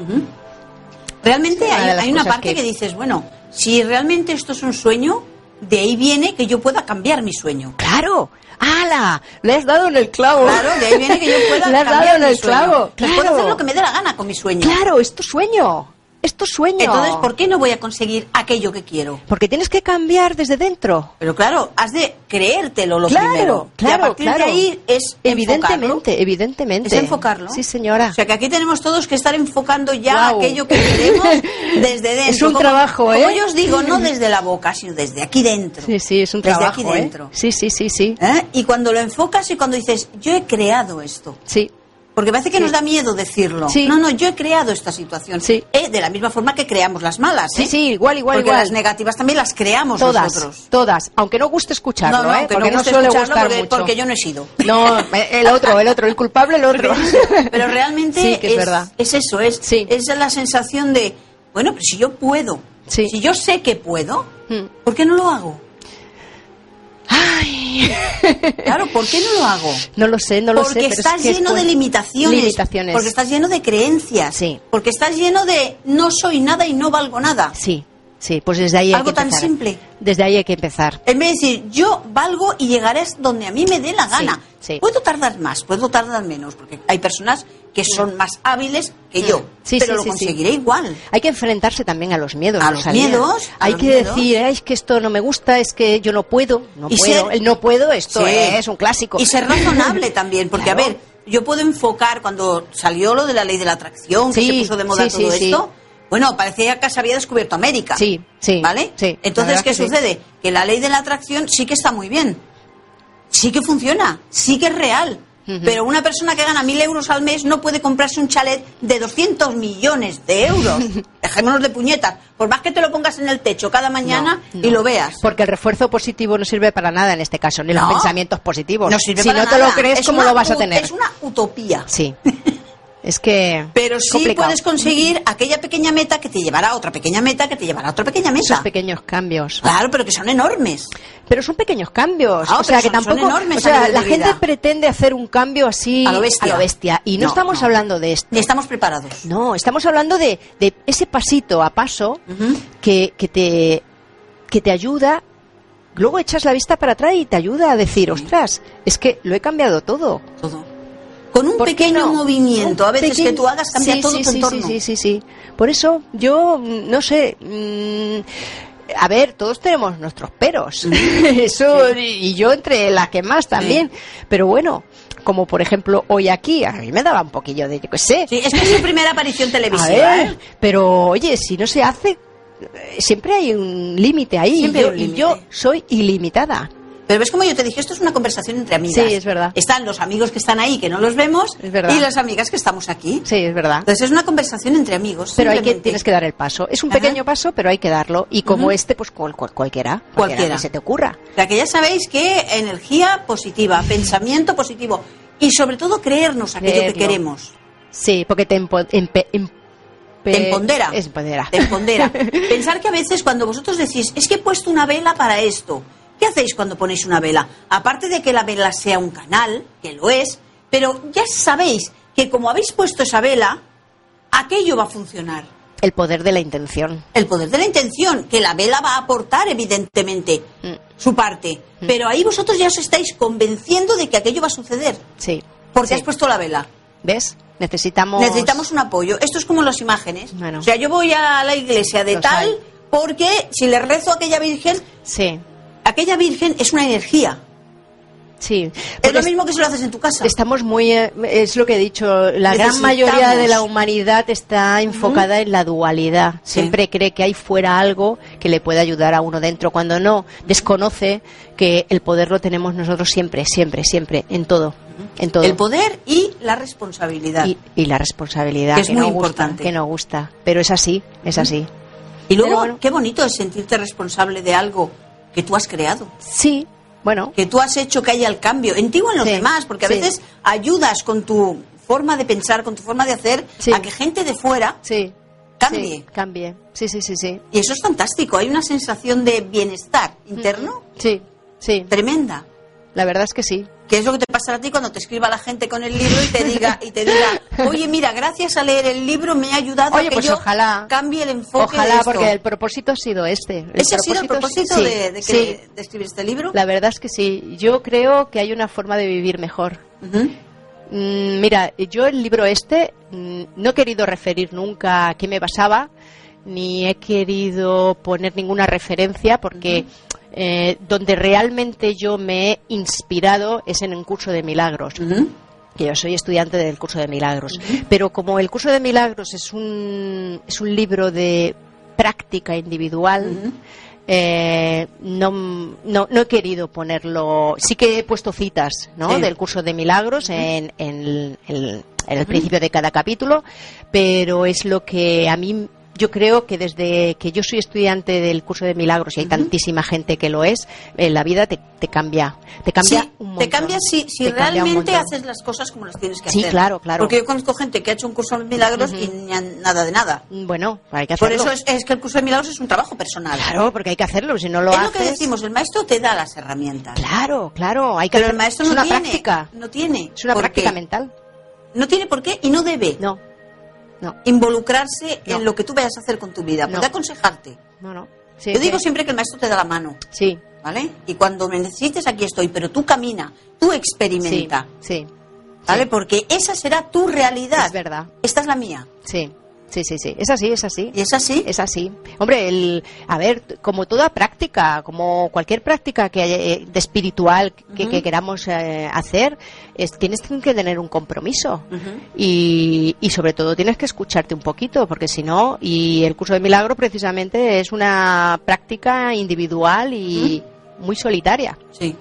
Realmente una hay, una parte que... que- dices, bueno, si realmente esto es un sueño, de ahí viene que yo pueda cambiar mi sueño. ¡Claro! ¡Hala! Le has dado en el clavo. Claro, de ahí viene que yo pueda (laughs) Le has cambiar dado en mi el sueño. clavo. Que puedo Claro. hacer lo que me dé la gana con mi sueño. Claro, es tu sueño. Es tu sueño. Entonces, ¿por qué no voy a conseguir aquello que quiero? Porque tienes que cambiar desde dentro. Pero claro, has de creértelo lo Claro, primero. y claro, a partir claro. de ahí es Evidentemente, enfocarlo. evidentemente. Es enfocarlo. Sí, señora. O sea que aquí tenemos todos que estar enfocando ya aquello que queremos (laughs) desde dentro. Es un Como- trabajo, ¿eh? Como yo os digo, no desde la boca, sino desde aquí dentro. Sí, sí, es un desde trabajo, aquí ¿eh? dentro. Sí, sí, sí, sí. ¿Eh? Y cuando lo enfocas y cuando dices, yo he creado esto. Sí, Porque parece que Sí. nos da miedo decirlo. Sí. No, no, yo he creado esta situación. Sí. Eh, de la misma forma que creamos las malas. sí, ¿eh? sí, igual, igual, Porque igual. las negativas también las creamos todas, nosotros. todas. Aunque no guste escucharlo, no, no, ¿eh? que porque no, no, suele escucharlo gustar porque, mucho. porque yo no he sido. No, el otro, el otro, el culpable el otro. Pero realmente (laughs) Sí, que es verdad. es eso, es, Sí. es la sensación de, bueno, pero si yo puedo, si yo sé que puedo, Hmm. ¿por qué no lo hago? Ay, (laughs) Claro, ¿por qué no lo hago? no lo sé, no lo porque sé. pero estás es que es lleno de limitaciones, Limitaciones. porque estás lleno de creencias, Sí. porque estás lleno de no soy nada y no valgo nada. Sí, sí, pues desde ahí hay Algo que tan empezar. simple. Desde ahí hay que empezar. En vez de decir, yo valgo y llegaré donde a mí me dé la gana. sí. Puedo tardar más, puedo tardar menos, porque hay personas que son más hábiles que yo, Mm. Sí, pero sí, lo conseguiré igual. Hay que enfrentarse también a los miedos. A los miedos, a Hay los que miedos. decir, "Ay, es que esto no me gusta, es que yo no puedo, no Y puedo. ser- El no puedo, esto es un clásico. Y ser razonable (laughs) también, porque Claro. a ver, yo puedo enfocar cuando salió lo de la ley de la atracción, que se puso de moda todo esto. Bueno, parecía que se había descubierto América. Sí, sí, ¿Vale? sí, Entonces, ¿qué sí. sucede? Que la ley de la atracción sí que está muy bien. Sí que funciona, sí que es real. Pero una persona que gana mil euros al mes no puede comprarse un chalet de 200 millones de euros. (laughs) Dejémonos de puñetas. Por más que te lo pongas en el techo cada mañana No, y lo veas. Porque el refuerzo positivo no sirve para nada en este caso, ni los pensamientos positivos. No sirve si para no te lo crees, Es ¿cómo lo vas a tener? Es una utopía. Sí. (laughs) Es que. Pero sí complicado. puedes conseguir aquella pequeña meta que te llevará a otra pequeña meta que te llevará a otra pequeña Esos meta. pequeños cambios. Claro, pero que son enormes. Pero son pequeños cambios. Ah, o sea, que son- son tampoco. enormes o sea, la gente pretende hacer un cambio así. A lo bestia. Y no, No, estamos no. hablando de esto. Ni estamos preparados. No, estamos hablando de, de ese pasito a paso que, que te que te ayuda. Luego echas la vista para atrás y te ayuda a decir, ostras, es que lo he cambiado todo. Todo. Con un ¿Por qué pequeño no? movimiento, Un a veces pequeño- que tú hagas, cambia Sí, todo sí, tu sí, entorno. Sí, sí. Por eso yo, mm, no sé, mm, a ver, todos tenemos nuestros peros. (laughs) Eso, y yo entre las que más también. Pero bueno, como por ejemplo hoy aquí, a mí me daba un poquillo de, yo qué sé. Sí, es que es su primera aparición (laughs) A televisiva. ver, ¿eh? pero oye, si no se hace, eh, siempre hay un límite ahí. Siempre y, yo soy ilimitada. Pero ves como yo te dije, esto es una conversación entre amigas. Sí, es verdad. Están los amigos que están ahí, que no los vemos, Es verdad. y las amigas que estamos aquí. Sí, es verdad. Entonces es una conversación entre amigos. Pero hay que, tienes que dar el paso. Es un Ajá. pequeño paso, pero hay que darlo. Y como este, pues cual- cual- cualquiera, cualquiera. Cualquiera. que se te ocurra. O sea, que ya sabéis que energía positiva, pensamiento positivo y sobre todo creernos aquello que queremos. Sí, porque te, empo- empe- em- Te empodera. Te empodera. (laughs) Pensar que a veces cuando vosotros decís, es que he puesto una vela para esto, ¿qué hacéis cuando ponéis una vela? Aparte de que la vela sea un canal, que lo es, pero ya sabéis que como habéis puesto esa vela, aquello va a funcionar. El poder de la intención. El poder de la intención, que la vela va a aportar, evidentemente, Mm. su parte. Pero ahí vosotros ya os estáis convenciendo de que aquello va a suceder. Sí. Porque Sí. has puesto la vela. ¿Ves? Necesitamos. Necesitamos un apoyo. Esto es como las imágenes. Bueno. O sea, yo voy a la iglesia de tal hay. porque si le rezo a aquella virgen, Sí, aquella virgen es una energía. sí. Es lo mismo que si lo haces en tu casa. Estamos muy, eh, es lo que he dicho, la gran mayoría de la humanidad está enfocada en la dualidad. Sí. Siempre cree que hay fuera algo que le puede ayudar a uno dentro, cuando no, desconoce que el poder lo tenemos nosotros siempre, siempre, siempre, en todo, en todo. El poder y la responsabilidad. y, y la responsabilidad, Que es muy no gusta, importante. que no gusta, pero es así, es así. Y luego, bueno. qué bonito es sentirte responsable de algo que tú has creado. Sí, bueno, que tú has hecho que haya el cambio en ti o en los Sí, demás, porque a sí. veces ayudas con tu forma de pensar, con tu forma de hacer, Sí. a que gente de fuera sí, cambie. sí, cambie, sí, sí, sí, sí, Y eso es fantástico, hay una sensación de bienestar interno sí, sí, tremenda. La verdad es que sí. Que es lo que te pasará a ti cuando te escriba la gente con el libro y te diga, y te diga, oye, mira, gracias a leer el libro me ha ayudado Oye, a que pues yo ojalá. cambie el enfoque de Ojalá, esto". porque el propósito ha sido este. El ¿Ese ha sido el propósito sí, de, de que- sí. de escribir este libro? La verdad es que sí. Yo creo que hay una forma de vivir mejor. Mm, mira, yo el libro este mm, no he querido referir nunca a qué me basaba, ni he querido poner ninguna referencia porque eh, donde realmente yo me he inspirado es en un curso de milagros. Que yo soy estudiante del curso de milagros. Pero como el curso de milagros es un, es un libro de práctica individual, eh, no, no, no, he querido ponerlo. Sí que he puesto citas ¿no? del curso de milagros en, en, en el principio de cada capítulo, pero es lo que a mí yo creo que desde que yo soy estudiante del curso de milagros y hay tantísima gente que lo es, eh, la vida te, cambia. Te cambia un montón. Te cambia si, si realmente haces las cosas como las tienes que hacer. Sí, claro, claro. Porque yo conozco gente que ha hecho un curso de milagros y nada de nada. Bueno, hay que hacerlo. Por eso es, que el curso de milagros es un trabajo personal. Claro, porque hay que hacerlo, si no lo haces... Es lo que decimos, el maestro te da las herramientas. Claro, claro. Hay que Pero el maestro no una tiene. Práctica. No tiene. Es una práctica mental. No tiene por qué y no debe. No involucrarse en lo que tú vayas a hacer con tu vida. Puede aconsejarte. No, no. Yo digo siempre que el maestro te da la mano. Sí. ¿Vale? Y cuando me necesites, aquí estoy. Pero tú camina, tú experimenta. Sí. ¿Vale? Porque esa será tu realidad. Es verdad. Esta es la mía. Sí. Sí, sí, sí. Es así, es así. ¿Y es así? Es así. Hombre, el, a ver, como toda práctica, como cualquier práctica que eh, de espiritual que, queramos eh, hacer, es, tienes que tener un compromiso. y, y, sobre todo tienes que escucharte un poquito, porque si no, y el curso de milagro precisamente es una práctica individual y muy solitaria. Sí.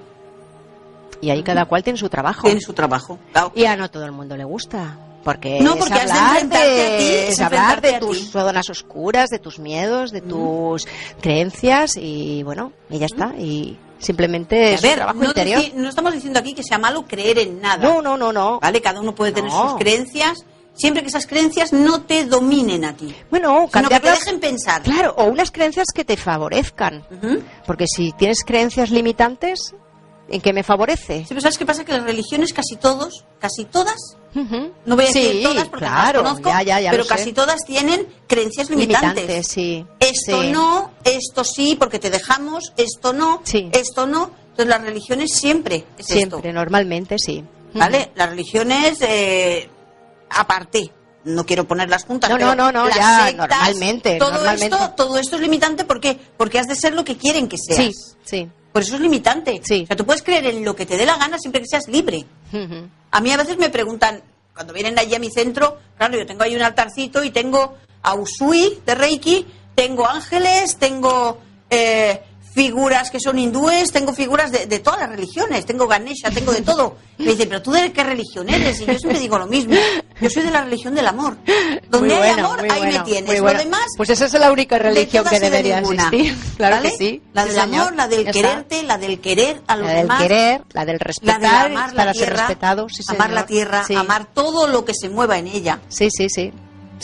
Y ahí cada cual tiene su trabajo. Tiene su trabajo. Y a no todo el mundo le gusta. Porque no, porque es hablar de, es hablar de tus zonas oscuras, de tus miedos, de tus creencias y bueno, y ya está. Y simplemente es trabajo no interior. no estamos diciendo aquí que sea malo creer en nada. No, no, no, no. Vale, cada uno puede tener sus creencias. Siempre que esas creencias no te dominen a ti. Bueno, sino que te dejen pensar. Claro, o unas creencias que te favorezcan. Porque si tienes creencias limitantes, ¿en qué me favorece? Sí, pero ¿sabes qué pasa? Que las religiones, casi todos, casi todas, no voy a decir todas porque claro, las conozco, pero casi todas tienen creencias limitantes. sí. Esto no, esto sí, porque te dejamos, esto no, esto no. Entonces las religiones siempre es Siempre, normalmente sí. ¿Vale? Las religiones, eh, aparte, no quiero ponerlas juntas, no, pero no, no, ya, normalmente, todo normalmente. esto, todo esto es limitante, ¿por qué? Porque has de ser lo que quieren que seas. Sí, sí. Por eso es limitante. Sí. O sea, tú puedes creer en lo que te dé la gana siempre que seas libre. A mí a veces me preguntan, cuando vienen allí a mi centro, claro, yo tengo ahí un altarcito y tengo a Usui de Reiki, tengo ángeles, tengo eh, figuras que son hindúes, tengo figuras de, todas las religiones, tengo Ganesha, tengo de todo. Y (laughs) me dicen, pero tú de qué religión eres? Y yo siempre digo lo mismo. Yo soy de la religión del amor. Donde hay amor, ahí me tienes. Lo demás. Pues esa es la única religión que debería existir. (laughs) Claro que sí. La del amor, la del quererte, la del querer a los la demás. La del querer, la del respetar, la amar para la tierra, ser respetado. amar la tierra, amar todo lo que se mueva en ella. Sí, sí, sí.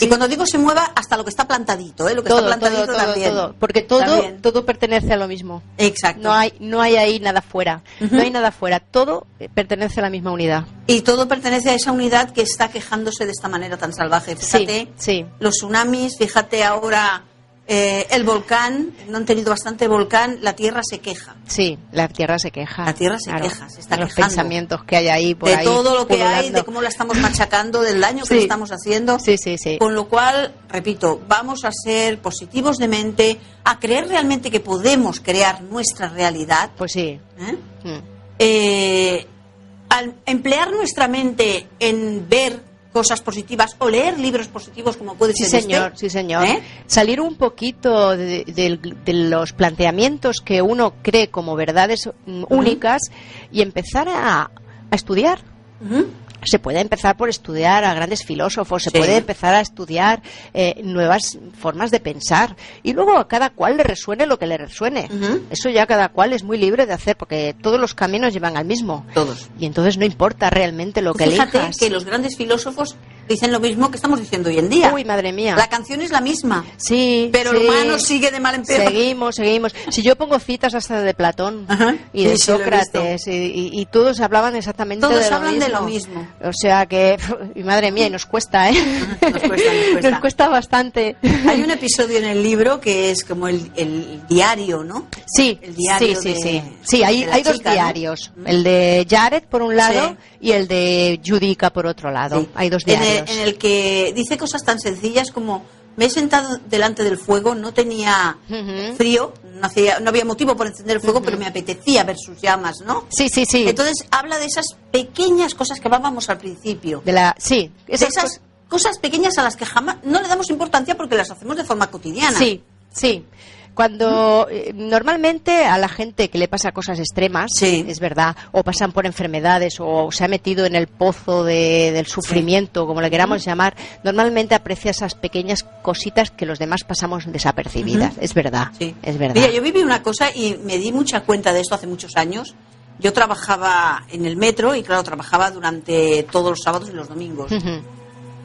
Y cuando digo se mueva, hasta lo que está plantadito, ¿eh? Lo que todo, está plantadito todo, también. Todo, porque todo, todo pertenece a lo mismo. Exacto. No hay, no hay ahí nada fuera. No hay nada fuera. Todo pertenece a la misma unidad. Y todo pertenece a esa unidad que está quejándose de esta manera tan salvaje. Fíjate, sí, los tsunamis, fíjate ahora eh, el volcán, no han tenido bastante volcán, la tierra se queja. Sí, la tierra se queja. La tierra se queja, se está Los pensamientos que hay ahí por de ahí. todo lo que hay, de cómo la estamos machacando, del daño que le estamos haciendo. Sí, sí, sí. Con lo cual, repito, vamos a ser positivos de mente, a creer realmente que podemos crear nuestra realidad. Pues sí. ¿Eh? Mm. Eh, al emplear nuestra mente en ver cosas positivas o leer libros positivos como puede sí, ser señor, este. Sí, señor. ¿Eh? Salir un poquito de, de, de, los planteamientos que uno cree como verdades únicas uh -huh. y empezar a, a estudiar. Uh -huh. Se puede empezar por estudiar a grandes filósofos, se Sí. puede empezar a estudiar eh, nuevas formas de pensar y luego a cada cual le resuene lo que le resuene. Eso ya cada cual es muy libre de hacer porque todos los caminos llevan al mismo. Todos. Y entonces no importa realmente lo que Fíjate elijas. que los grandes filósofos dicen lo mismo que estamos diciendo hoy en día. Uy, madre mía. La canción es la misma, Sí, pero sí. el humano sigue de mal en peor. Seguimos, seguimos. Si yo pongo citas hasta de Platón Ajá. y de Sí, Sócrates y, y- y todos hablaban exactamente Todos de lo hablan mismo. de lo mismo. O sea que, (laughs) y madre mía, y nos cuesta, ¿eh? Nos cuesta, (laughs) nos cuesta. bastante. Hay un episodio en el libro que es como el, el diario, ¿no? Sí, El diario sí, sí, de- sí. Sí, hay, dos diarios. El de Jared por un lado y el de Judica por otro lado. Hay dos En En el, que dice cosas tan sencillas como me he sentado delante del fuego, no tenía frío, no, hacía, no había motivo por encender el fuego, pero me apetecía ver sus llamas, ¿no? Sí, sí, sí. Entonces habla de esas pequeñas cosas que hablábamos al principio. de la, sí, De esas esas cosas- cosas pequeñas a las que jamás no le damos importancia porque las hacemos de forma cotidiana. Sí, sí. Cuando eh, normalmente a la gente que le pasa cosas extremas, Sí. es verdad, o pasan por enfermedades o se ha metido en el pozo de- del sufrimiento, como le queramos llamar, normalmente aprecia esas pequeñas cositas que los demás pasamos desapercibidas. Es verdad, Sí. es verdad. Mira, yo viví una cosa y me di mucha cuenta de esto hace muchos años. Yo trabajaba en el metro y, claro, trabajaba durante todos los sábados y los domingos.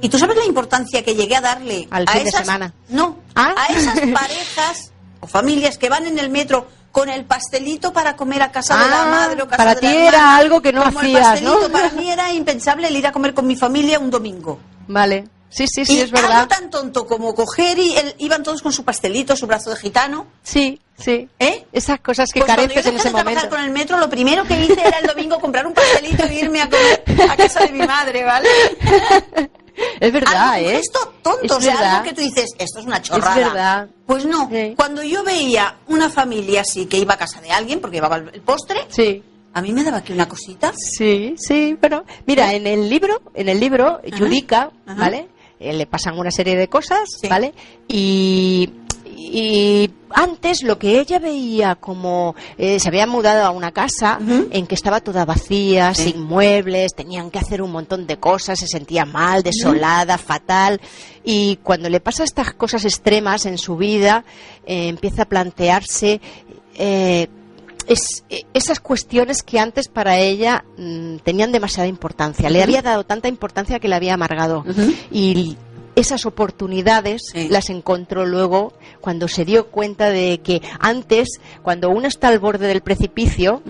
¿Y tú sabes la importancia que llegué a darle Al a fin de esas, semana. No, Ah. a esas (laughs) parejas o familias que van en el metro con el pastelito para comer a casa de la Ah, madre o casa para de ti la era hermana. algo que no hacías, pastelito, ¿no? Para mí era impensable el ir a comer con mi familia un domingo. Vale, sí, sí, sí, y es verdad. algo tan tonto como coger y el- iban todos con su pastelito, su brazo de gitano, Sí, sí. ¿eh? Esas cosas que Pues cuando careces yo en ese de trabajar momento. con el metro, lo primero que hice era el domingo comprar un pastelito e irme a comer a casa de mi madre, ¿vale? (laughs) Es verdad, algo, ¿eh? gesto tonto, Es o sea, verdad. algo que tú dices, esto es una chorrada. verdad. Pues no, Sí. cuando yo veía una familia así que iba a casa de alguien porque llevaba el postre, Sí. a mí me daba aquí una cosita. Sí, sí, pero mira, en el libro, en el libro, Yudica. ¿vale? Eh, le pasan una serie de cosas, Sí. ¿vale? Y, y antes lo que ella veía como eh, se había mudado a una casa en que estaba toda vacía, Sí. sin muebles, tenían que hacer un montón de cosas, se sentía mal, desolada, fatal. Y cuando le pasa estas cosas extremas en su vida, eh, empieza a plantearse eh, es, eh, esas cuestiones que antes para ella mm, tenían demasiada importancia. Le había dado tanta importancia que le había amargado. Y esas oportunidades Sí. las encontró luego cuando se dio cuenta de que antes, cuando uno está al borde del precipicio.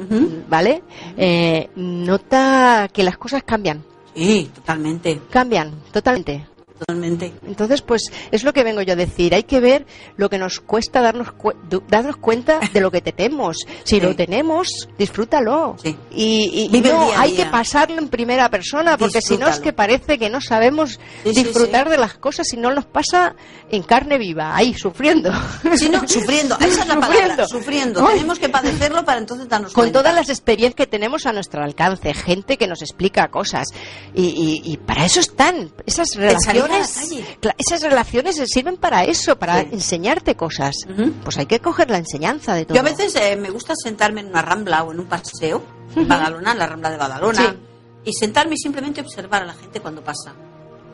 ¿vale? Eh, nota que las cosas cambian. Sí, totalmente, Cambian, totalmente. Totalmente. Entonces, pues es lo que vengo yo a decir. Hay que ver lo que nos cuesta darnos, du- darnos cuenta de lo que tenemos. Si Sí. lo tenemos, disfrútalo. Sí. Y, no, día hay día. que pasarlo en primera persona, porque si no es que parece que no sabemos Sí, disfrutar de las cosas y no nos pasa en carne viva, ahí, sufriendo. Sí, no, sufriendo, esa es la palabra, sufriendo. Ay. Tenemos que padecerlo para entonces darnos con cuenta. todas las experiencias que tenemos a nuestro alcance, gente que nos explica cosas. Y, y- para eso están esas la relaciones. Esas relaciones sirven para eso, para Sí. enseñarte cosas. Pues hay que coger la enseñanza de todo. Yo a veces eh, me gusta sentarme en una rambla o en un paseo, en Badalona, en la rambla de Badalona, Sí. y sentarme y simplemente observar a la gente cuando pasa.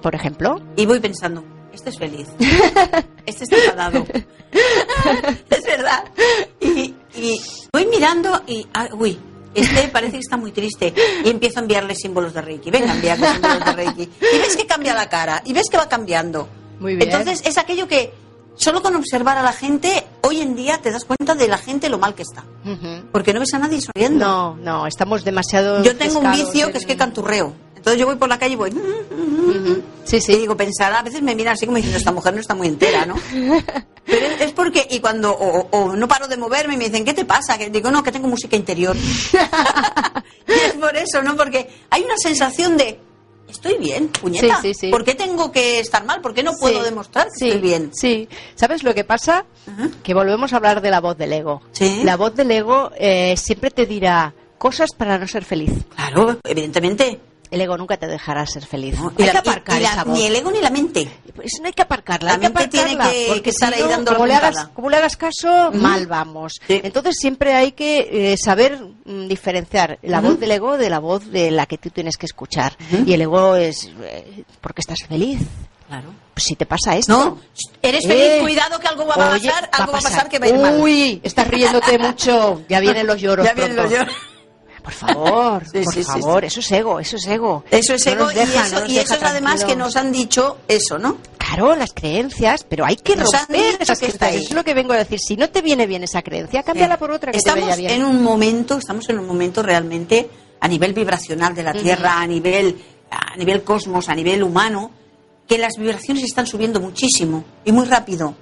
Por ejemplo, Y voy pensando, este es feliz, (laughs) este está enfadado. (laughs) es verdad. Y, y voy mirando y, ah, uy, este parece que está muy triste. Y empiezo a enviarle símbolos de Reiki. Venga, enviarle símbolos de Reiki. Y ves que cambia la cara, y ves que va cambiando. Muy bien. Entonces es aquello que solo con observar a la gente, hoy en día te das cuenta de la gente lo mal que está. Porque no ves a nadie sonriendo. no, no, estamos demasiado. Yo tengo un vicio en- que es que canturreo. Entonces yo voy por la calle y voy... Ujú. Sí, Y sí. digo, pensará, a veces me miran así como diciendo, esta mujer no está muy entera, ¿no? (laughs) Pero es, porque, y cuando, o, o no paro de moverme y me dicen, ¿qué te pasa? Que digo, no, que tengo música interior. (laughs) (laughs) y es por eso, ¿no? Porque hay una sensación de, estoy bien, puñeta. Sí, sí, sí. ¿Por qué tengo que estar mal? ¿Por qué no puedo Sí, demostrar que sí, estoy bien? Sí. ¿Sabes lo que pasa? Ajá. Que volvemos a hablar de la voz del ego. Sí. La voz del ego eh, siempre te dirá cosas para no ser feliz. Claro, evidentemente. El ego nunca te dejará ser feliz. ¿no? hay la- que aparcar y la- esa voz. Ni el ego ni la mente. Pues no hay que aparcarla, La hay que mente tiene que- porque que estar ahí dando la como le hagas, como le hagas caso, mal vamos. Sí. Entonces siempre hay que eh, saber mm, diferenciar la voz del ego de la voz de la que tú tienes que escuchar. Y el ego es eh, porque estás feliz. Claro. Pues si te pasa esto. No, eres feliz, Eh, cuidado que algo va a oye, pasar, algo va a pasar que va a ir mal. Uy, estás riéndote (laughs) mucho. Ya vienen los lloros. Ya vienen los lloros. Por favor, Sí, por sí, sí, favor, eso es ego, eso es ego. Eso es No ego deja, y eso, y eso es además que nos han dicho eso, ¿no? Claro, las creencias, pero hay que Nos romper esas que creencias. Eso es lo que vengo a decir. Si no te viene bien esa creencia, cámbiala por otra que estamos te vaya bien. en un momento, estamos en un momento realmente a nivel vibracional de la Tierra, a nivel a nivel cosmos, a nivel humano, que las vibraciones están subiendo muchísimo y muy rápido.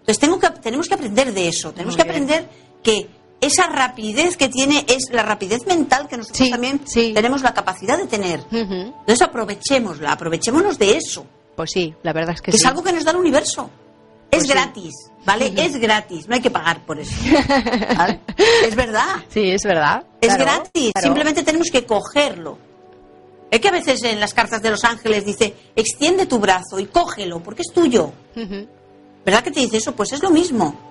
Entonces tengo que, tenemos que aprender de eso, tenemos Muy que bien. aprender que esa rapidez que tiene es la rapidez mental que nosotros Sí, también sí. tenemos la capacidad de tener. Entonces aprovechémosla, aprovechémonos de eso, Pues sí, la verdad es que, que sí. es algo que nos da el universo. Es Pues gratis, ¿vale? Es gratis, no hay que pagar por eso. (laughs) ¿vale? Es verdad. Sí, es verdad. Es Claro, gratis, claro. simplemente tenemos que cogerlo. Es que a veces en las cartas de los ángeles dice, extiende tu brazo y cógelo, porque es tuyo. ¿Verdad que te dice eso? Pues es lo mismo.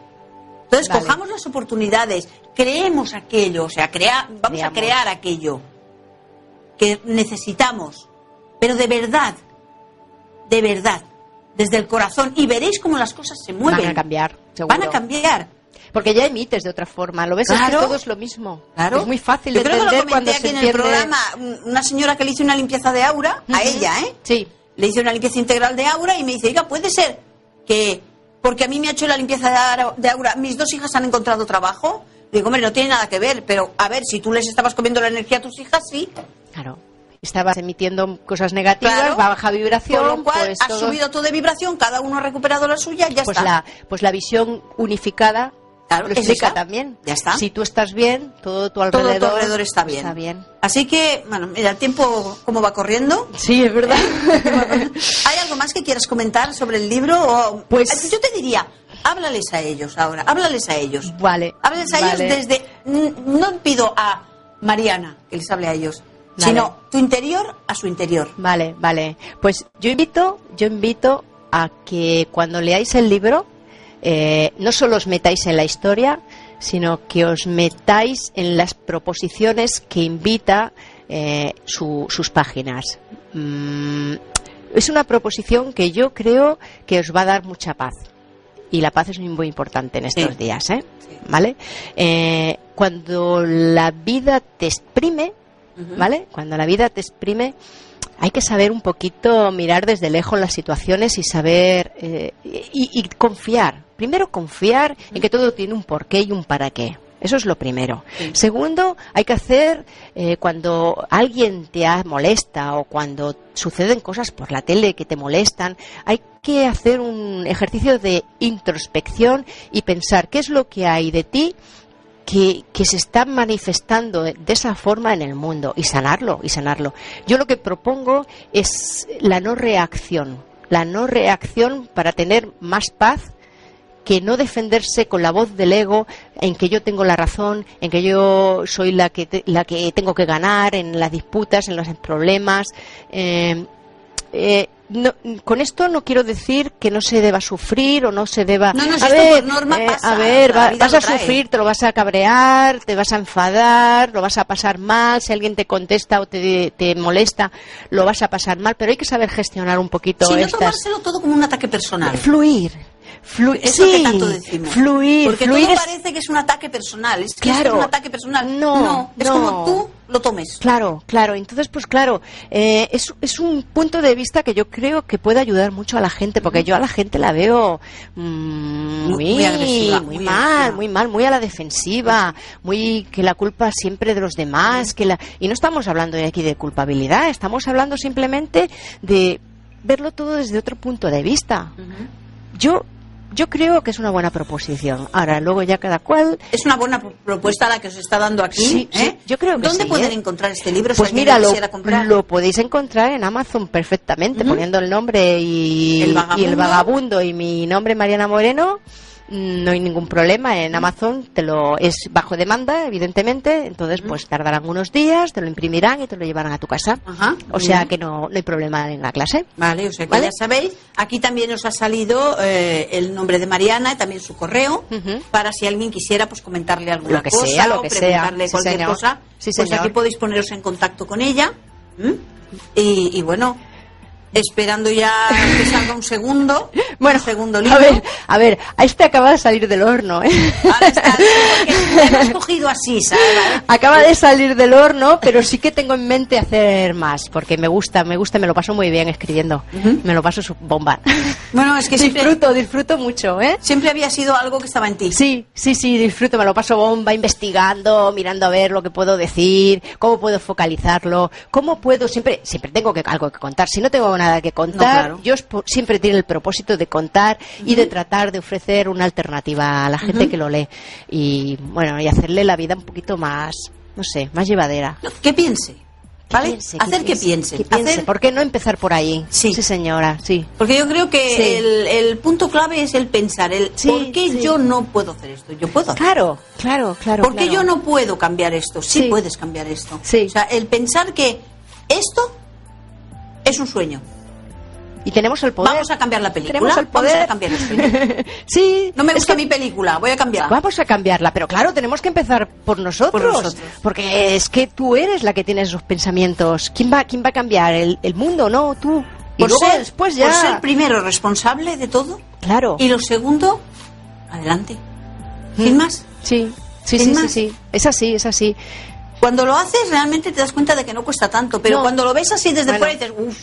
Entonces, Vale. cojamos las oportunidades, creemos aquello, o sea, crea, vamos a crear aquello que necesitamos, pero de verdad, de verdad, desde el corazón, y veréis cómo las cosas se mueven. Van a cambiar, seguro. Van a cambiar. Porque ya emites de otra forma. Lo ves es que todo es lo mismo. Claro. Es muy fácil Yo creo que lo comenté cuando aquí en el programa, un- una señora que le hizo una limpieza de aura, a ella, ¿eh? Sí. Le hice una limpieza integral de aura y me dice, oiga, puede ser que, porque a mí me ha hecho la limpieza de aura, mis dos hijas han encontrado trabajo. Digo, hombre, no tiene nada que ver, pero a ver, si tú les estabas comiendo la energía a tus hijas, sí. Claro. Estabas emitiendo cosas negativas, Claro. baja vibración. Con lo cual, pues has todo- subido tú de vibración, cada uno ha recuperado la suya, ya pues está. la pues la visión unificada Claro, lo es explica esa. también. Ya está. Si tú estás bien, todo tu Todo alrededor, tu alrededor está bien. Está bien. Así que, bueno, mira, el tiempo, ¿cómo va corriendo? Sí, es verdad. (laughs) ¿Hay algo más que quieras comentar sobre el libro? O- Pues- Yo te diría, háblales a ellos ahora, háblales a ellos. vale. Háblales a vale. ellos desde... No pido a Mariana que les hable a ellos, Vale. sino tu interior a su interior. Vale, vale. Pues yo invito, yo invito a que cuando leáis el libro, eh, no solo os metáis en la historia, sino que os metáis en las proposiciones que invita eh, su- sus páginas. Mm, es una proposición que yo creo que os va a dar mucha paz. Y la paz es muy, importante en estos Sí. días, ¿eh? Sí. ¿Vale? Eh, cuando la vida te exprime. ¿vale? Cuando la vida te exprime, hay que saber un poquito mirar desde lejos las situaciones y saber eh, y, y confiar. Primero confiar en que todo tiene un porqué y un para qué. Eso es lo primero. Sí. Segundo, hay que hacer eh, cuando alguien te molesta o cuando suceden cosas por la tele que te molestan, hay que hacer un ejercicio de introspección y pensar qué es lo que hay de ti que, que se está manifestando de de esa forma en el mundo y sanarlo, y sanarlo. Yo lo que propongo es la no reacción, la no reacción para tener más paz que no defenderse con la voz del ego en que yo tengo la razón, en que yo soy la que, te- la que tengo que ganar en las disputas, en los problemas. Eh, eh, no- con esto no quiero decir que no se deba sufrir o no se deba. No, no, si a ver, por norma eh, pasa, a ver, vas a sufrir, te lo vas a cabrear, te vas a enfadar, lo vas a pasar mal. Si alguien te contesta o te, te molesta, lo vas a pasar mal. Pero hay que saber gestionar un poquito Si no estas. tomárselo todo como un ataque personal. Fluir. Fluir. Eso sí, que tanto decimos. Fluir. Porque fluir todo es- parece que es un ataque personal. Es que Claro. es un ataque personal. No, es no. como tú lo tomes. Claro, claro. Entonces, pues claro, eh, es, es un punto de vista que yo creo que puede ayudar mucho a la gente, porque yo a la gente la veo mm, Muy- muy, agresiva, muy muy mal, agresiva. muy mal, muy a la defensiva, muy que la culpa siempre de los demás, que la y no estamos hablando de aquí de culpabilidad, estamos hablando simplemente de verlo todo desde otro punto de vista. Yo yo creo que es una buena proposición. Ahora, luego ya cada cual Es una buena pro- propuesta la que os está dando aquí. Sí, sí, ¿eh? yo creo que ¿Dónde sí, pueden ¿eh? encontrar este libro? Pues mira, lo lo, podéis encontrar en Amazon perfectamente, poniendo el nombre y El y vagabundo. el vagabundo y mi nombre Mariana Moreno. No hay ningún problema en Amazon, te lo es bajo demanda, evidentemente, entonces pues tardarán unos días, te lo imprimirán y te lo llevarán a tu casa. Ajá, O sea bien. que no, no hay problema en la clase. Vale, o sea que ¿Vale? ya sabéis. Aquí también os ha salido eh, el nombre de Mariana y también su correo para si alguien quisiera pues comentarle alguna Lo que cosa sea, lo o que sea. preguntarle Sí, cualquier cosa. Sí, pues aquí podéis poneros en contacto con ella. Y, y bueno, esperando ya que salga un segundo, (laughs) Bueno, un segundo libro. a ver, a ver, a este acaba de salir del horno, ¿eh? Ahora está, (laughs) hemos cogido así, ¿sabes? Acaba de salir del horno, pero sí que tengo en mente hacer más, porque me gusta, me gusta, me lo paso muy bien escribiendo. Ujú. Me lo paso bomba. Bueno, es que (laughs) siempre, disfruto, disfruto mucho, ¿eh? siempre había sido algo que estaba en ti. Sí, sí, sí, disfruto, me lo paso bomba, investigando, mirando a ver lo que puedo decir, cómo puedo focalizarlo, cómo puedo, siempre, siempre tengo que, algo que contar. Si no tengo nada que contar, claro. yo siempre tiene el propósito de contar y de tratar de ofrecer una alternativa a la gente que lo lee. Y bueno, y hacerle la vida un poquito más, no sé, más llevadera. No, que piense. ¿Vale? Piense, hacer que piense. que piense. Hacer- ¿Por qué no empezar por ahí? Sí. señora, sí. Porque yo creo que Sí. el, el punto clave es el pensar, el Sí, ¿por qué yo no puedo hacer esto? Yo puedo hacer. Claro, claro, claro. ¿Por qué claro. yo no puedo cambiar esto? Sí, Sí. puedes cambiar esto. Sí. O sea, el pensar que esto es un sueño. Y tenemos el poder. Vamos a cambiar la película. Tenemos el poder. Vamos a cambiar el (laughs) sueño. sí. No me es gusta que mi película, voy a cambiar. Vamos a cambiarla, pero claro, tenemos que empezar por nosotros, Por nosotros. porque es que tú eres la que tiene esos pensamientos. ¿Quién va, quién va a cambiar el, el mundo? No, tú. Y Por luego ser, después ya. por ser primero responsable de todo claro. y lo segundo, adelante. Mm. Sin más. Sí, sí, Sin sí, sí, más. sí. Es así, es así. Cuando lo haces realmente te das cuenta de que no cuesta tanto, pero No. cuando lo ves así desde Bueno. fuera dices, uff,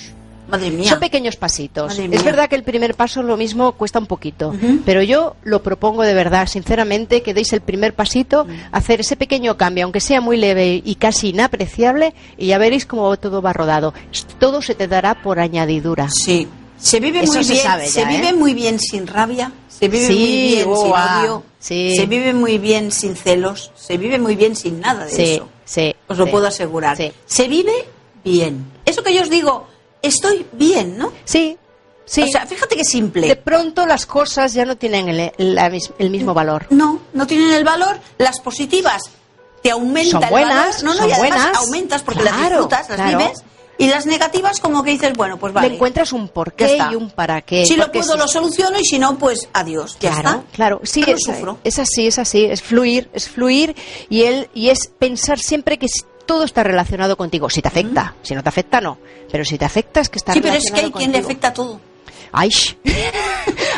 madre mía. Son pequeños pasitos. Es verdad que el primer paso lo mismo cuesta un poquito, pero yo lo propongo de verdad, sinceramente, que deis el primer pasito, Mm. hacer ese pequeño cambio, aunque sea muy leve y casi inapreciable, y ya veréis cómo todo va rodado. Todo se te dará por añadidura. Sí. Se vive Eso muy se bien, sabe se ya, vive ¿eh? muy bien sin rabia, se vive Sí, muy bien sin odio, sí. se vive muy bien sin celos, se vive muy bien sin nada de Sí, eso. Sí. Os lo sí. puedo asegurar. Sí. Se vive bien. Eso que yo os digo, estoy bien, ¿no? Sí, sí. O sea, fíjate qué simple. de pronto las cosas ya no tienen el, el mismo valor. No, no tienen el valor. Las positivas te aumentan Son el buenas, valor. No, no, son y buenas. aumentas porque las disfrutas, las claro. vives. Y las negativas como que dices, bueno, pues vale. Le encuentras un porqué y un para qué. Si lo puedo, lo soluciono y si no, pues adiós. Ya Claro, está. claro, sí, Pero es, sufro. es así, es así, es fluir, es fluir y él y es pensar siempre que todo está relacionado contigo. Si te afecta, si no te afecta no, pero si te afecta es que está Sí, pero es que hay relacionado quien le contigo. afecta a todo. Ay, (laughs)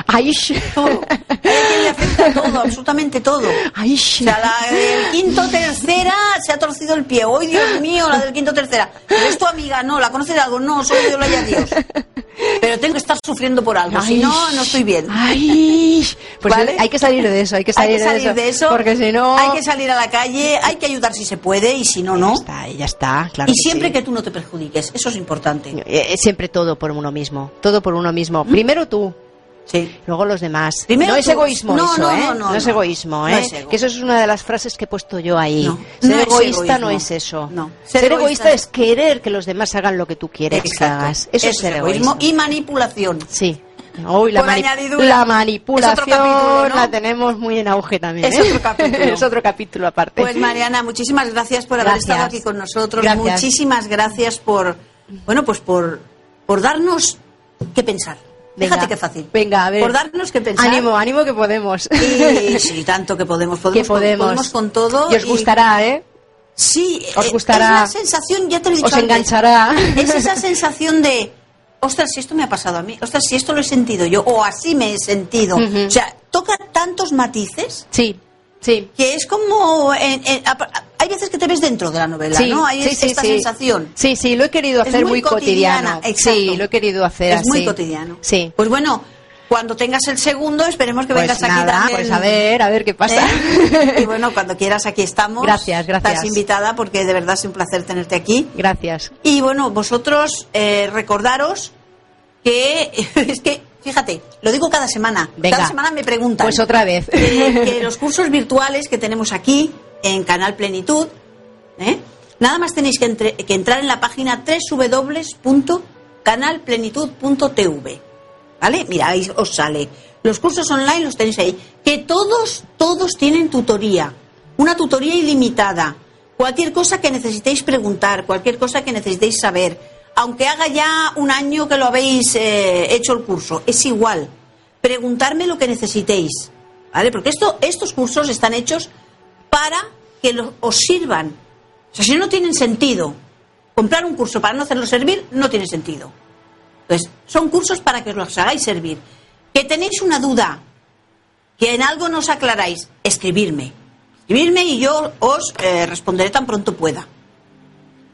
ay, Todo. Hay le afecta todo, absolutamente todo. ay, O sea, la del quinto tercera se ha torcido el pie. ¡Ay, Dios mío, la del quinto tercera! ¿Pero es tu amiga? No. ¿La conoces de algo? No, solo Dios la haya Dios. Pero tengo que estar sufriendo por algo. Si no, no estoy bien. Ay, pues ¿Vale? hay que salir de eso, hay que hay salir, que salir de eso. porque si no Hay que salir a la calle, hay que ayudar si se puede y si no, no. ya está, ya está, claro. y siempre sí. que tú no te perjudiques. Eso es importante. Eh, eh, siempre todo por uno mismo, todo por uno mismo. Primero tú, Sí. luego los demás. Primero no es egoísmo No, eso, no, ¿eh? no, no, es egoísmo, ¿eh? es ego. Que eso es una de las frases que he puesto yo ahí. Ser es egoísta no es eso. Ser, Ser egoísta, es querer que los demás hagan lo que tú quieres que Exacto. hagas. Eso, es ser egoísmo. y manipulación. Sí. Uy, la, mani- manipulación capítulo, ¿no? la tenemos muy en auge también. Es ¿eh? otro capítulo. (laughs) es otro capítulo aparte. Pues Mariana, muchísimas gracias por haber estado aquí con nosotros. Gracias. Muchísimas gracias por, bueno, pues por, por darnos que pensar. Venga. Fíjate qué fácil. Venga, a ver. Por darnos que pensar. Ánimo, ánimo que podemos. Y (laughs) sí, tanto que podemos. Podemos, que podemos. Con, podemos con todo. Y os gustará, ¿eh? Sí, Os eh, gustará. Es la sensación, ya te lo he dicho Os antes. enganchará. Es esa (laughs) sensación de, ostras, si esto me ha pasado a mí, ostras, si esto lo he sentido yo, o así me he sentido. O sea, toca tantos matices Sí, sí. que es como en- en- a- a- hay veces que te ves dentro de la novela, Sí, ¿no? Hay sí, es- esta sí. sensación. Sí, sí, lo he querido Es hacer muy muy, cotidiana, cotidiano. exacto. Sí, lo he querido hacer Es muy así. cotidiano. Sí. Pues bueno, cuando tengas el segundo, esperemos que Pues vengas aquí nada, también. pues a ver, a ver qué pasa. ¿Eh? Y bueno, cuando quieras aquí estamos. Gracias, gracias. Estás invitada porque de verdad es un placer tenerte aquí. Gracias. Y bueno, vosotros eh, recordaros que (laughs) es que, fíjate, lo digo cada semana. Venga. Cada semana me preguntan. Pues otra vez. Que, que los cursos virtuales que tenemos aquí en Canal Plenitud, ¿eh? nada más tenéis que, entre- que entrar en la página www.canalplenitud.tv. ¿Vale? Mira, ahí os sale. Los cursos online los tenéis ahí. Que todos, todos tienen tutoría. Una tutoría ilimitada. Cualquier cosa que necesitéis preguntar, cualquier cosa que necesitéis saber. Aunque haga ya un año que lo habéis eh, hecho el curso, es igual. Preguntarme lo que necesitéis. ¿Vale? Porque esto, estos cursos están hechos para que lo- os sirvan. O sea, si no tienen sentido. Comprar un curso para no hacerlo servir no tiene sentido. Entonces, son cursos para que os los hagáis servir. Que tenéis una duda, que en algo no os aclaráis, escribirme. Escribirme y yo os eh, responderé tan pronto pueda.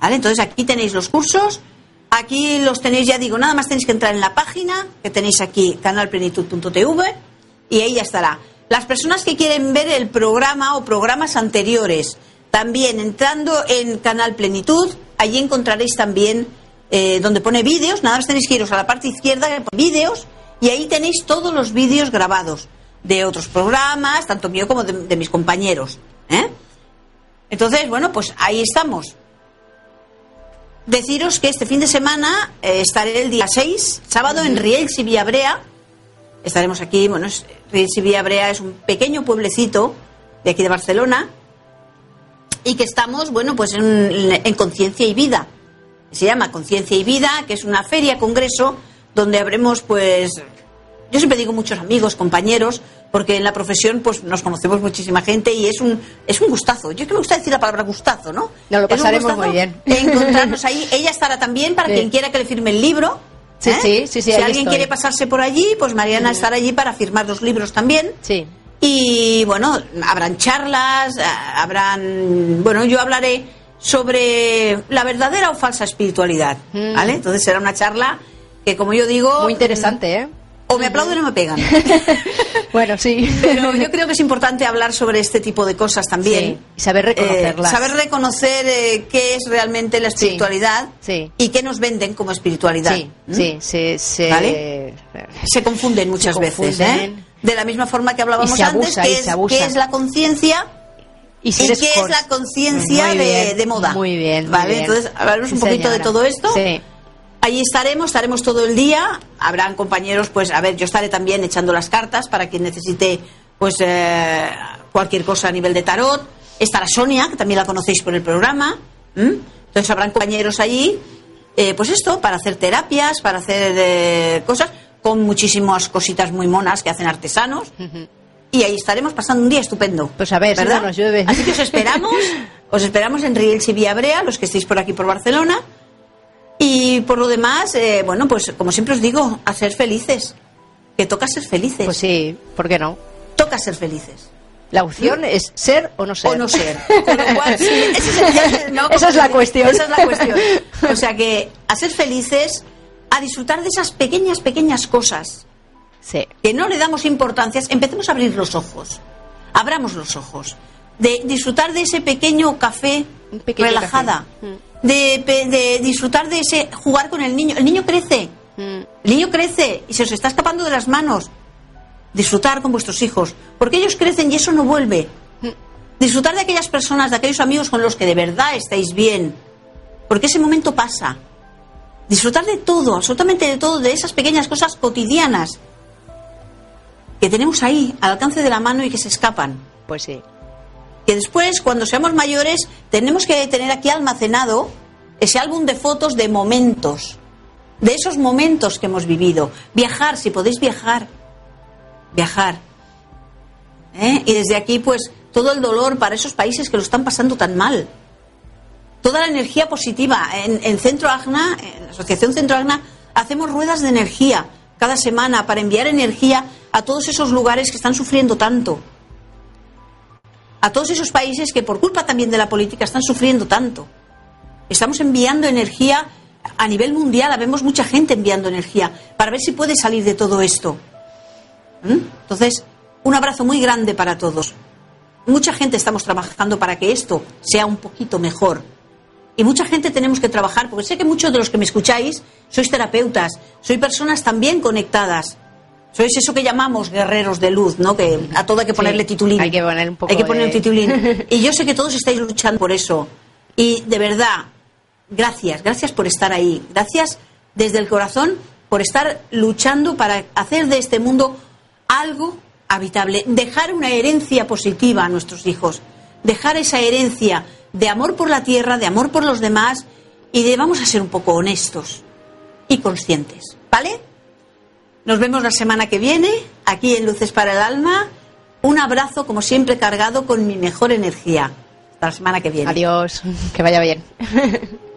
¿Vale? Entonces aquí tenéis los cursos, aquí los tenéis, ya digo, nada más tenéis que entrar en la página que tenéis aquí, canalplenitud.tv, y ahí ya estará. Las personas que quieren ver el programa o programas anteriores, también entrando en Canal Plenitud, allí encontraréis también eh, donde pone vídeos, nada más tenéis que iros a la parte izquierda, que pone vídeos, y ahí tenéis todos los vídeos grabados de otros programas, tanto mío como de, mis compañeros. ¿eh? Entonces, bueno, pues ahí estamos. deciros que este fin de semana eh, estaré el día 6, sábado, en Riells y Villabrea. Estaremos aquí, bueno, es, Villabrea es un pequeño pueblecito de aquí de Barcelona y que estamos, bueno, pues en, en Conciencia y Vida. Se llama Conciencia y Vida, que es una feria, congreso, donde habremos, pues, yo siempre digo muchos amigos, compañeros, porque en la profesión pues nos conocemos muchísima gente y es un es un gustazo. Yo que me gusta decir la palabra gustazo, ¿no? Nos lo pasaremos muy bien. Encontrarnos ahí. Ella estará también para quien quiera que le firme el libro. Sí, ¿eh? sí, sí, sí, Si alguien quiere pasarse por allí, pues Mariana estará allí para firmar los libros también. Sí. Y bueno, habrán charlas, habrán. Bueno, yo hablaré sobre la verdadera o falsa espiritualidad. Mm. ¿Vale? Entonces será una charla que, como yo digo. Muy interesante, ¿eh? O me aplauden o me pegan. (laughs) bueno, sí. Pero yo creo que es importante hablar sobre este tipo de cosas también. Sí, y saber reconocerlas. Eh, saber reconocer eh, qué es realmente la espiritualidad Sí, sí. y qué nos venden como espiritualidad. Sí, ¿Mm? sí, sí. ¿Vale? Se confunden muchas Se veces. ¿eh? confunden. De la misma forma que hablábamos se abusa, antes, que se es, abusa. qué es la conciencia Y, si y eres qué es la conciencia de, moda. Muy bien. muy ¿Vale? bien. Entonces, hablaremos un poquito de todo esto. Sí. Allí estaremos, estaremos todo el día. Habrán compañeros, pues, a ver, yo estaré también echando las cartas para quien necesite, pues, eh, cualquier cosa a nivel de tarot. Estará Sonia, que también la conocéis por el programa. ¿m? Entonces habrán compañeros allí, eh, pues esto, para hacer terapias, para hacer eh, cosas, con muchísimas cositas muy monas que hacen artesanos. Y ahí estaremos pasando un día estupendo. Pues a ver si ¿verdad? no nos llueve. Así que os esperamos, (laughs) os esperamos en Riells y Villabrea, los que estéis por aquí por Barcelona. Y por lo demás, eh, bueno, pues como siempre os digo, a ser felices. Que toca ser felices. Pues sí, ¿por qué no? Toca ser felices. La opción es ser o no ser. O no ser. (laughs) Con lo cual, sí, ese es el- no, Esa es la cuestión. Esa es la cuestión. O sea que a ser felices, a disfrutar de esas pequeñas, pequeñas cosas Sí. que no le damos importancia, empecemos a abrir los ojos. Abramos los ojos. De disfrutar de ese pequeño café Un pequeño relajada. café. Mm. De, de disfrutar de ese jugar con el niño. El niño crece. Mm. El niño crece y se os está escapando de las manos. Disfrutar con vuestros hijos. Porque ellos crecen y eso no vuelve. Disfrutar de aquellas personas, de aquellos amigos con los que de verdad estáis bien. Porque ese momento pasa. Disfrutar de todo, absolutamente de todo, de esas pequeñas cosas cotidianas que tenemos ahí, al alcance de la mano y que se escapan. Pues sí. Que después, cuando seamos mayores, tenemos que tener aquí almacenado ese álbum de fotos de momentos, de esos momentos que hemos vivido. Viajar, si podéis viajar, viajar. ¿Eh? Y desde aquí, pues, todo el dolor para esos países que lo están pasando tan mal. Toda la energía positiva. En, en Centro Agna, en la Asociación Centro Agna, hacemos ruedas de energía cada semana para enviar energía a todos esos lugares que están sufriendo tanto. A todos esos países que por culpa también de la política están sufriendo tanto. Estamos enviando energía a nivel mundial, habemos mucha gente enviando energía para ver si puede salir de todo esto. ¿Mm? Entonces, un abrazo muy grande para todos. Mucha gente estamos trabajando para que esto sea un poquito mejor. Y mucha gente tenemos que trabajar, porque sé que muchos de los que me escucháis sois terapeutas, sois personas también conectadas. Sois eso que llamamos guerreros de luz, ¿no? Que a todo hay que ponerle Sí, titulín. hay que poner un poco Hay que poner de- un titulín. (laughs) Y yo sé que todos estáis luchando por eso. Y de verdad, gracias, gracias por estar ahí. Gracias desde el corazón por estar luchando para hacer de este mundo algo habitable. Dejar una herencia positiva a nuestros hijos. Dejar esa herencia de amor por la tierra, de amor por los demás y de vamos a ser un poco honestos y conscientes. ¿Vale? Nos vemos la semana que viene aquí en Luces para el Alma. Un abrazo, como siempre, cargado con mi mejor energía. Hasta la semana que viene. Adiós. Que vaya bien. (laughs)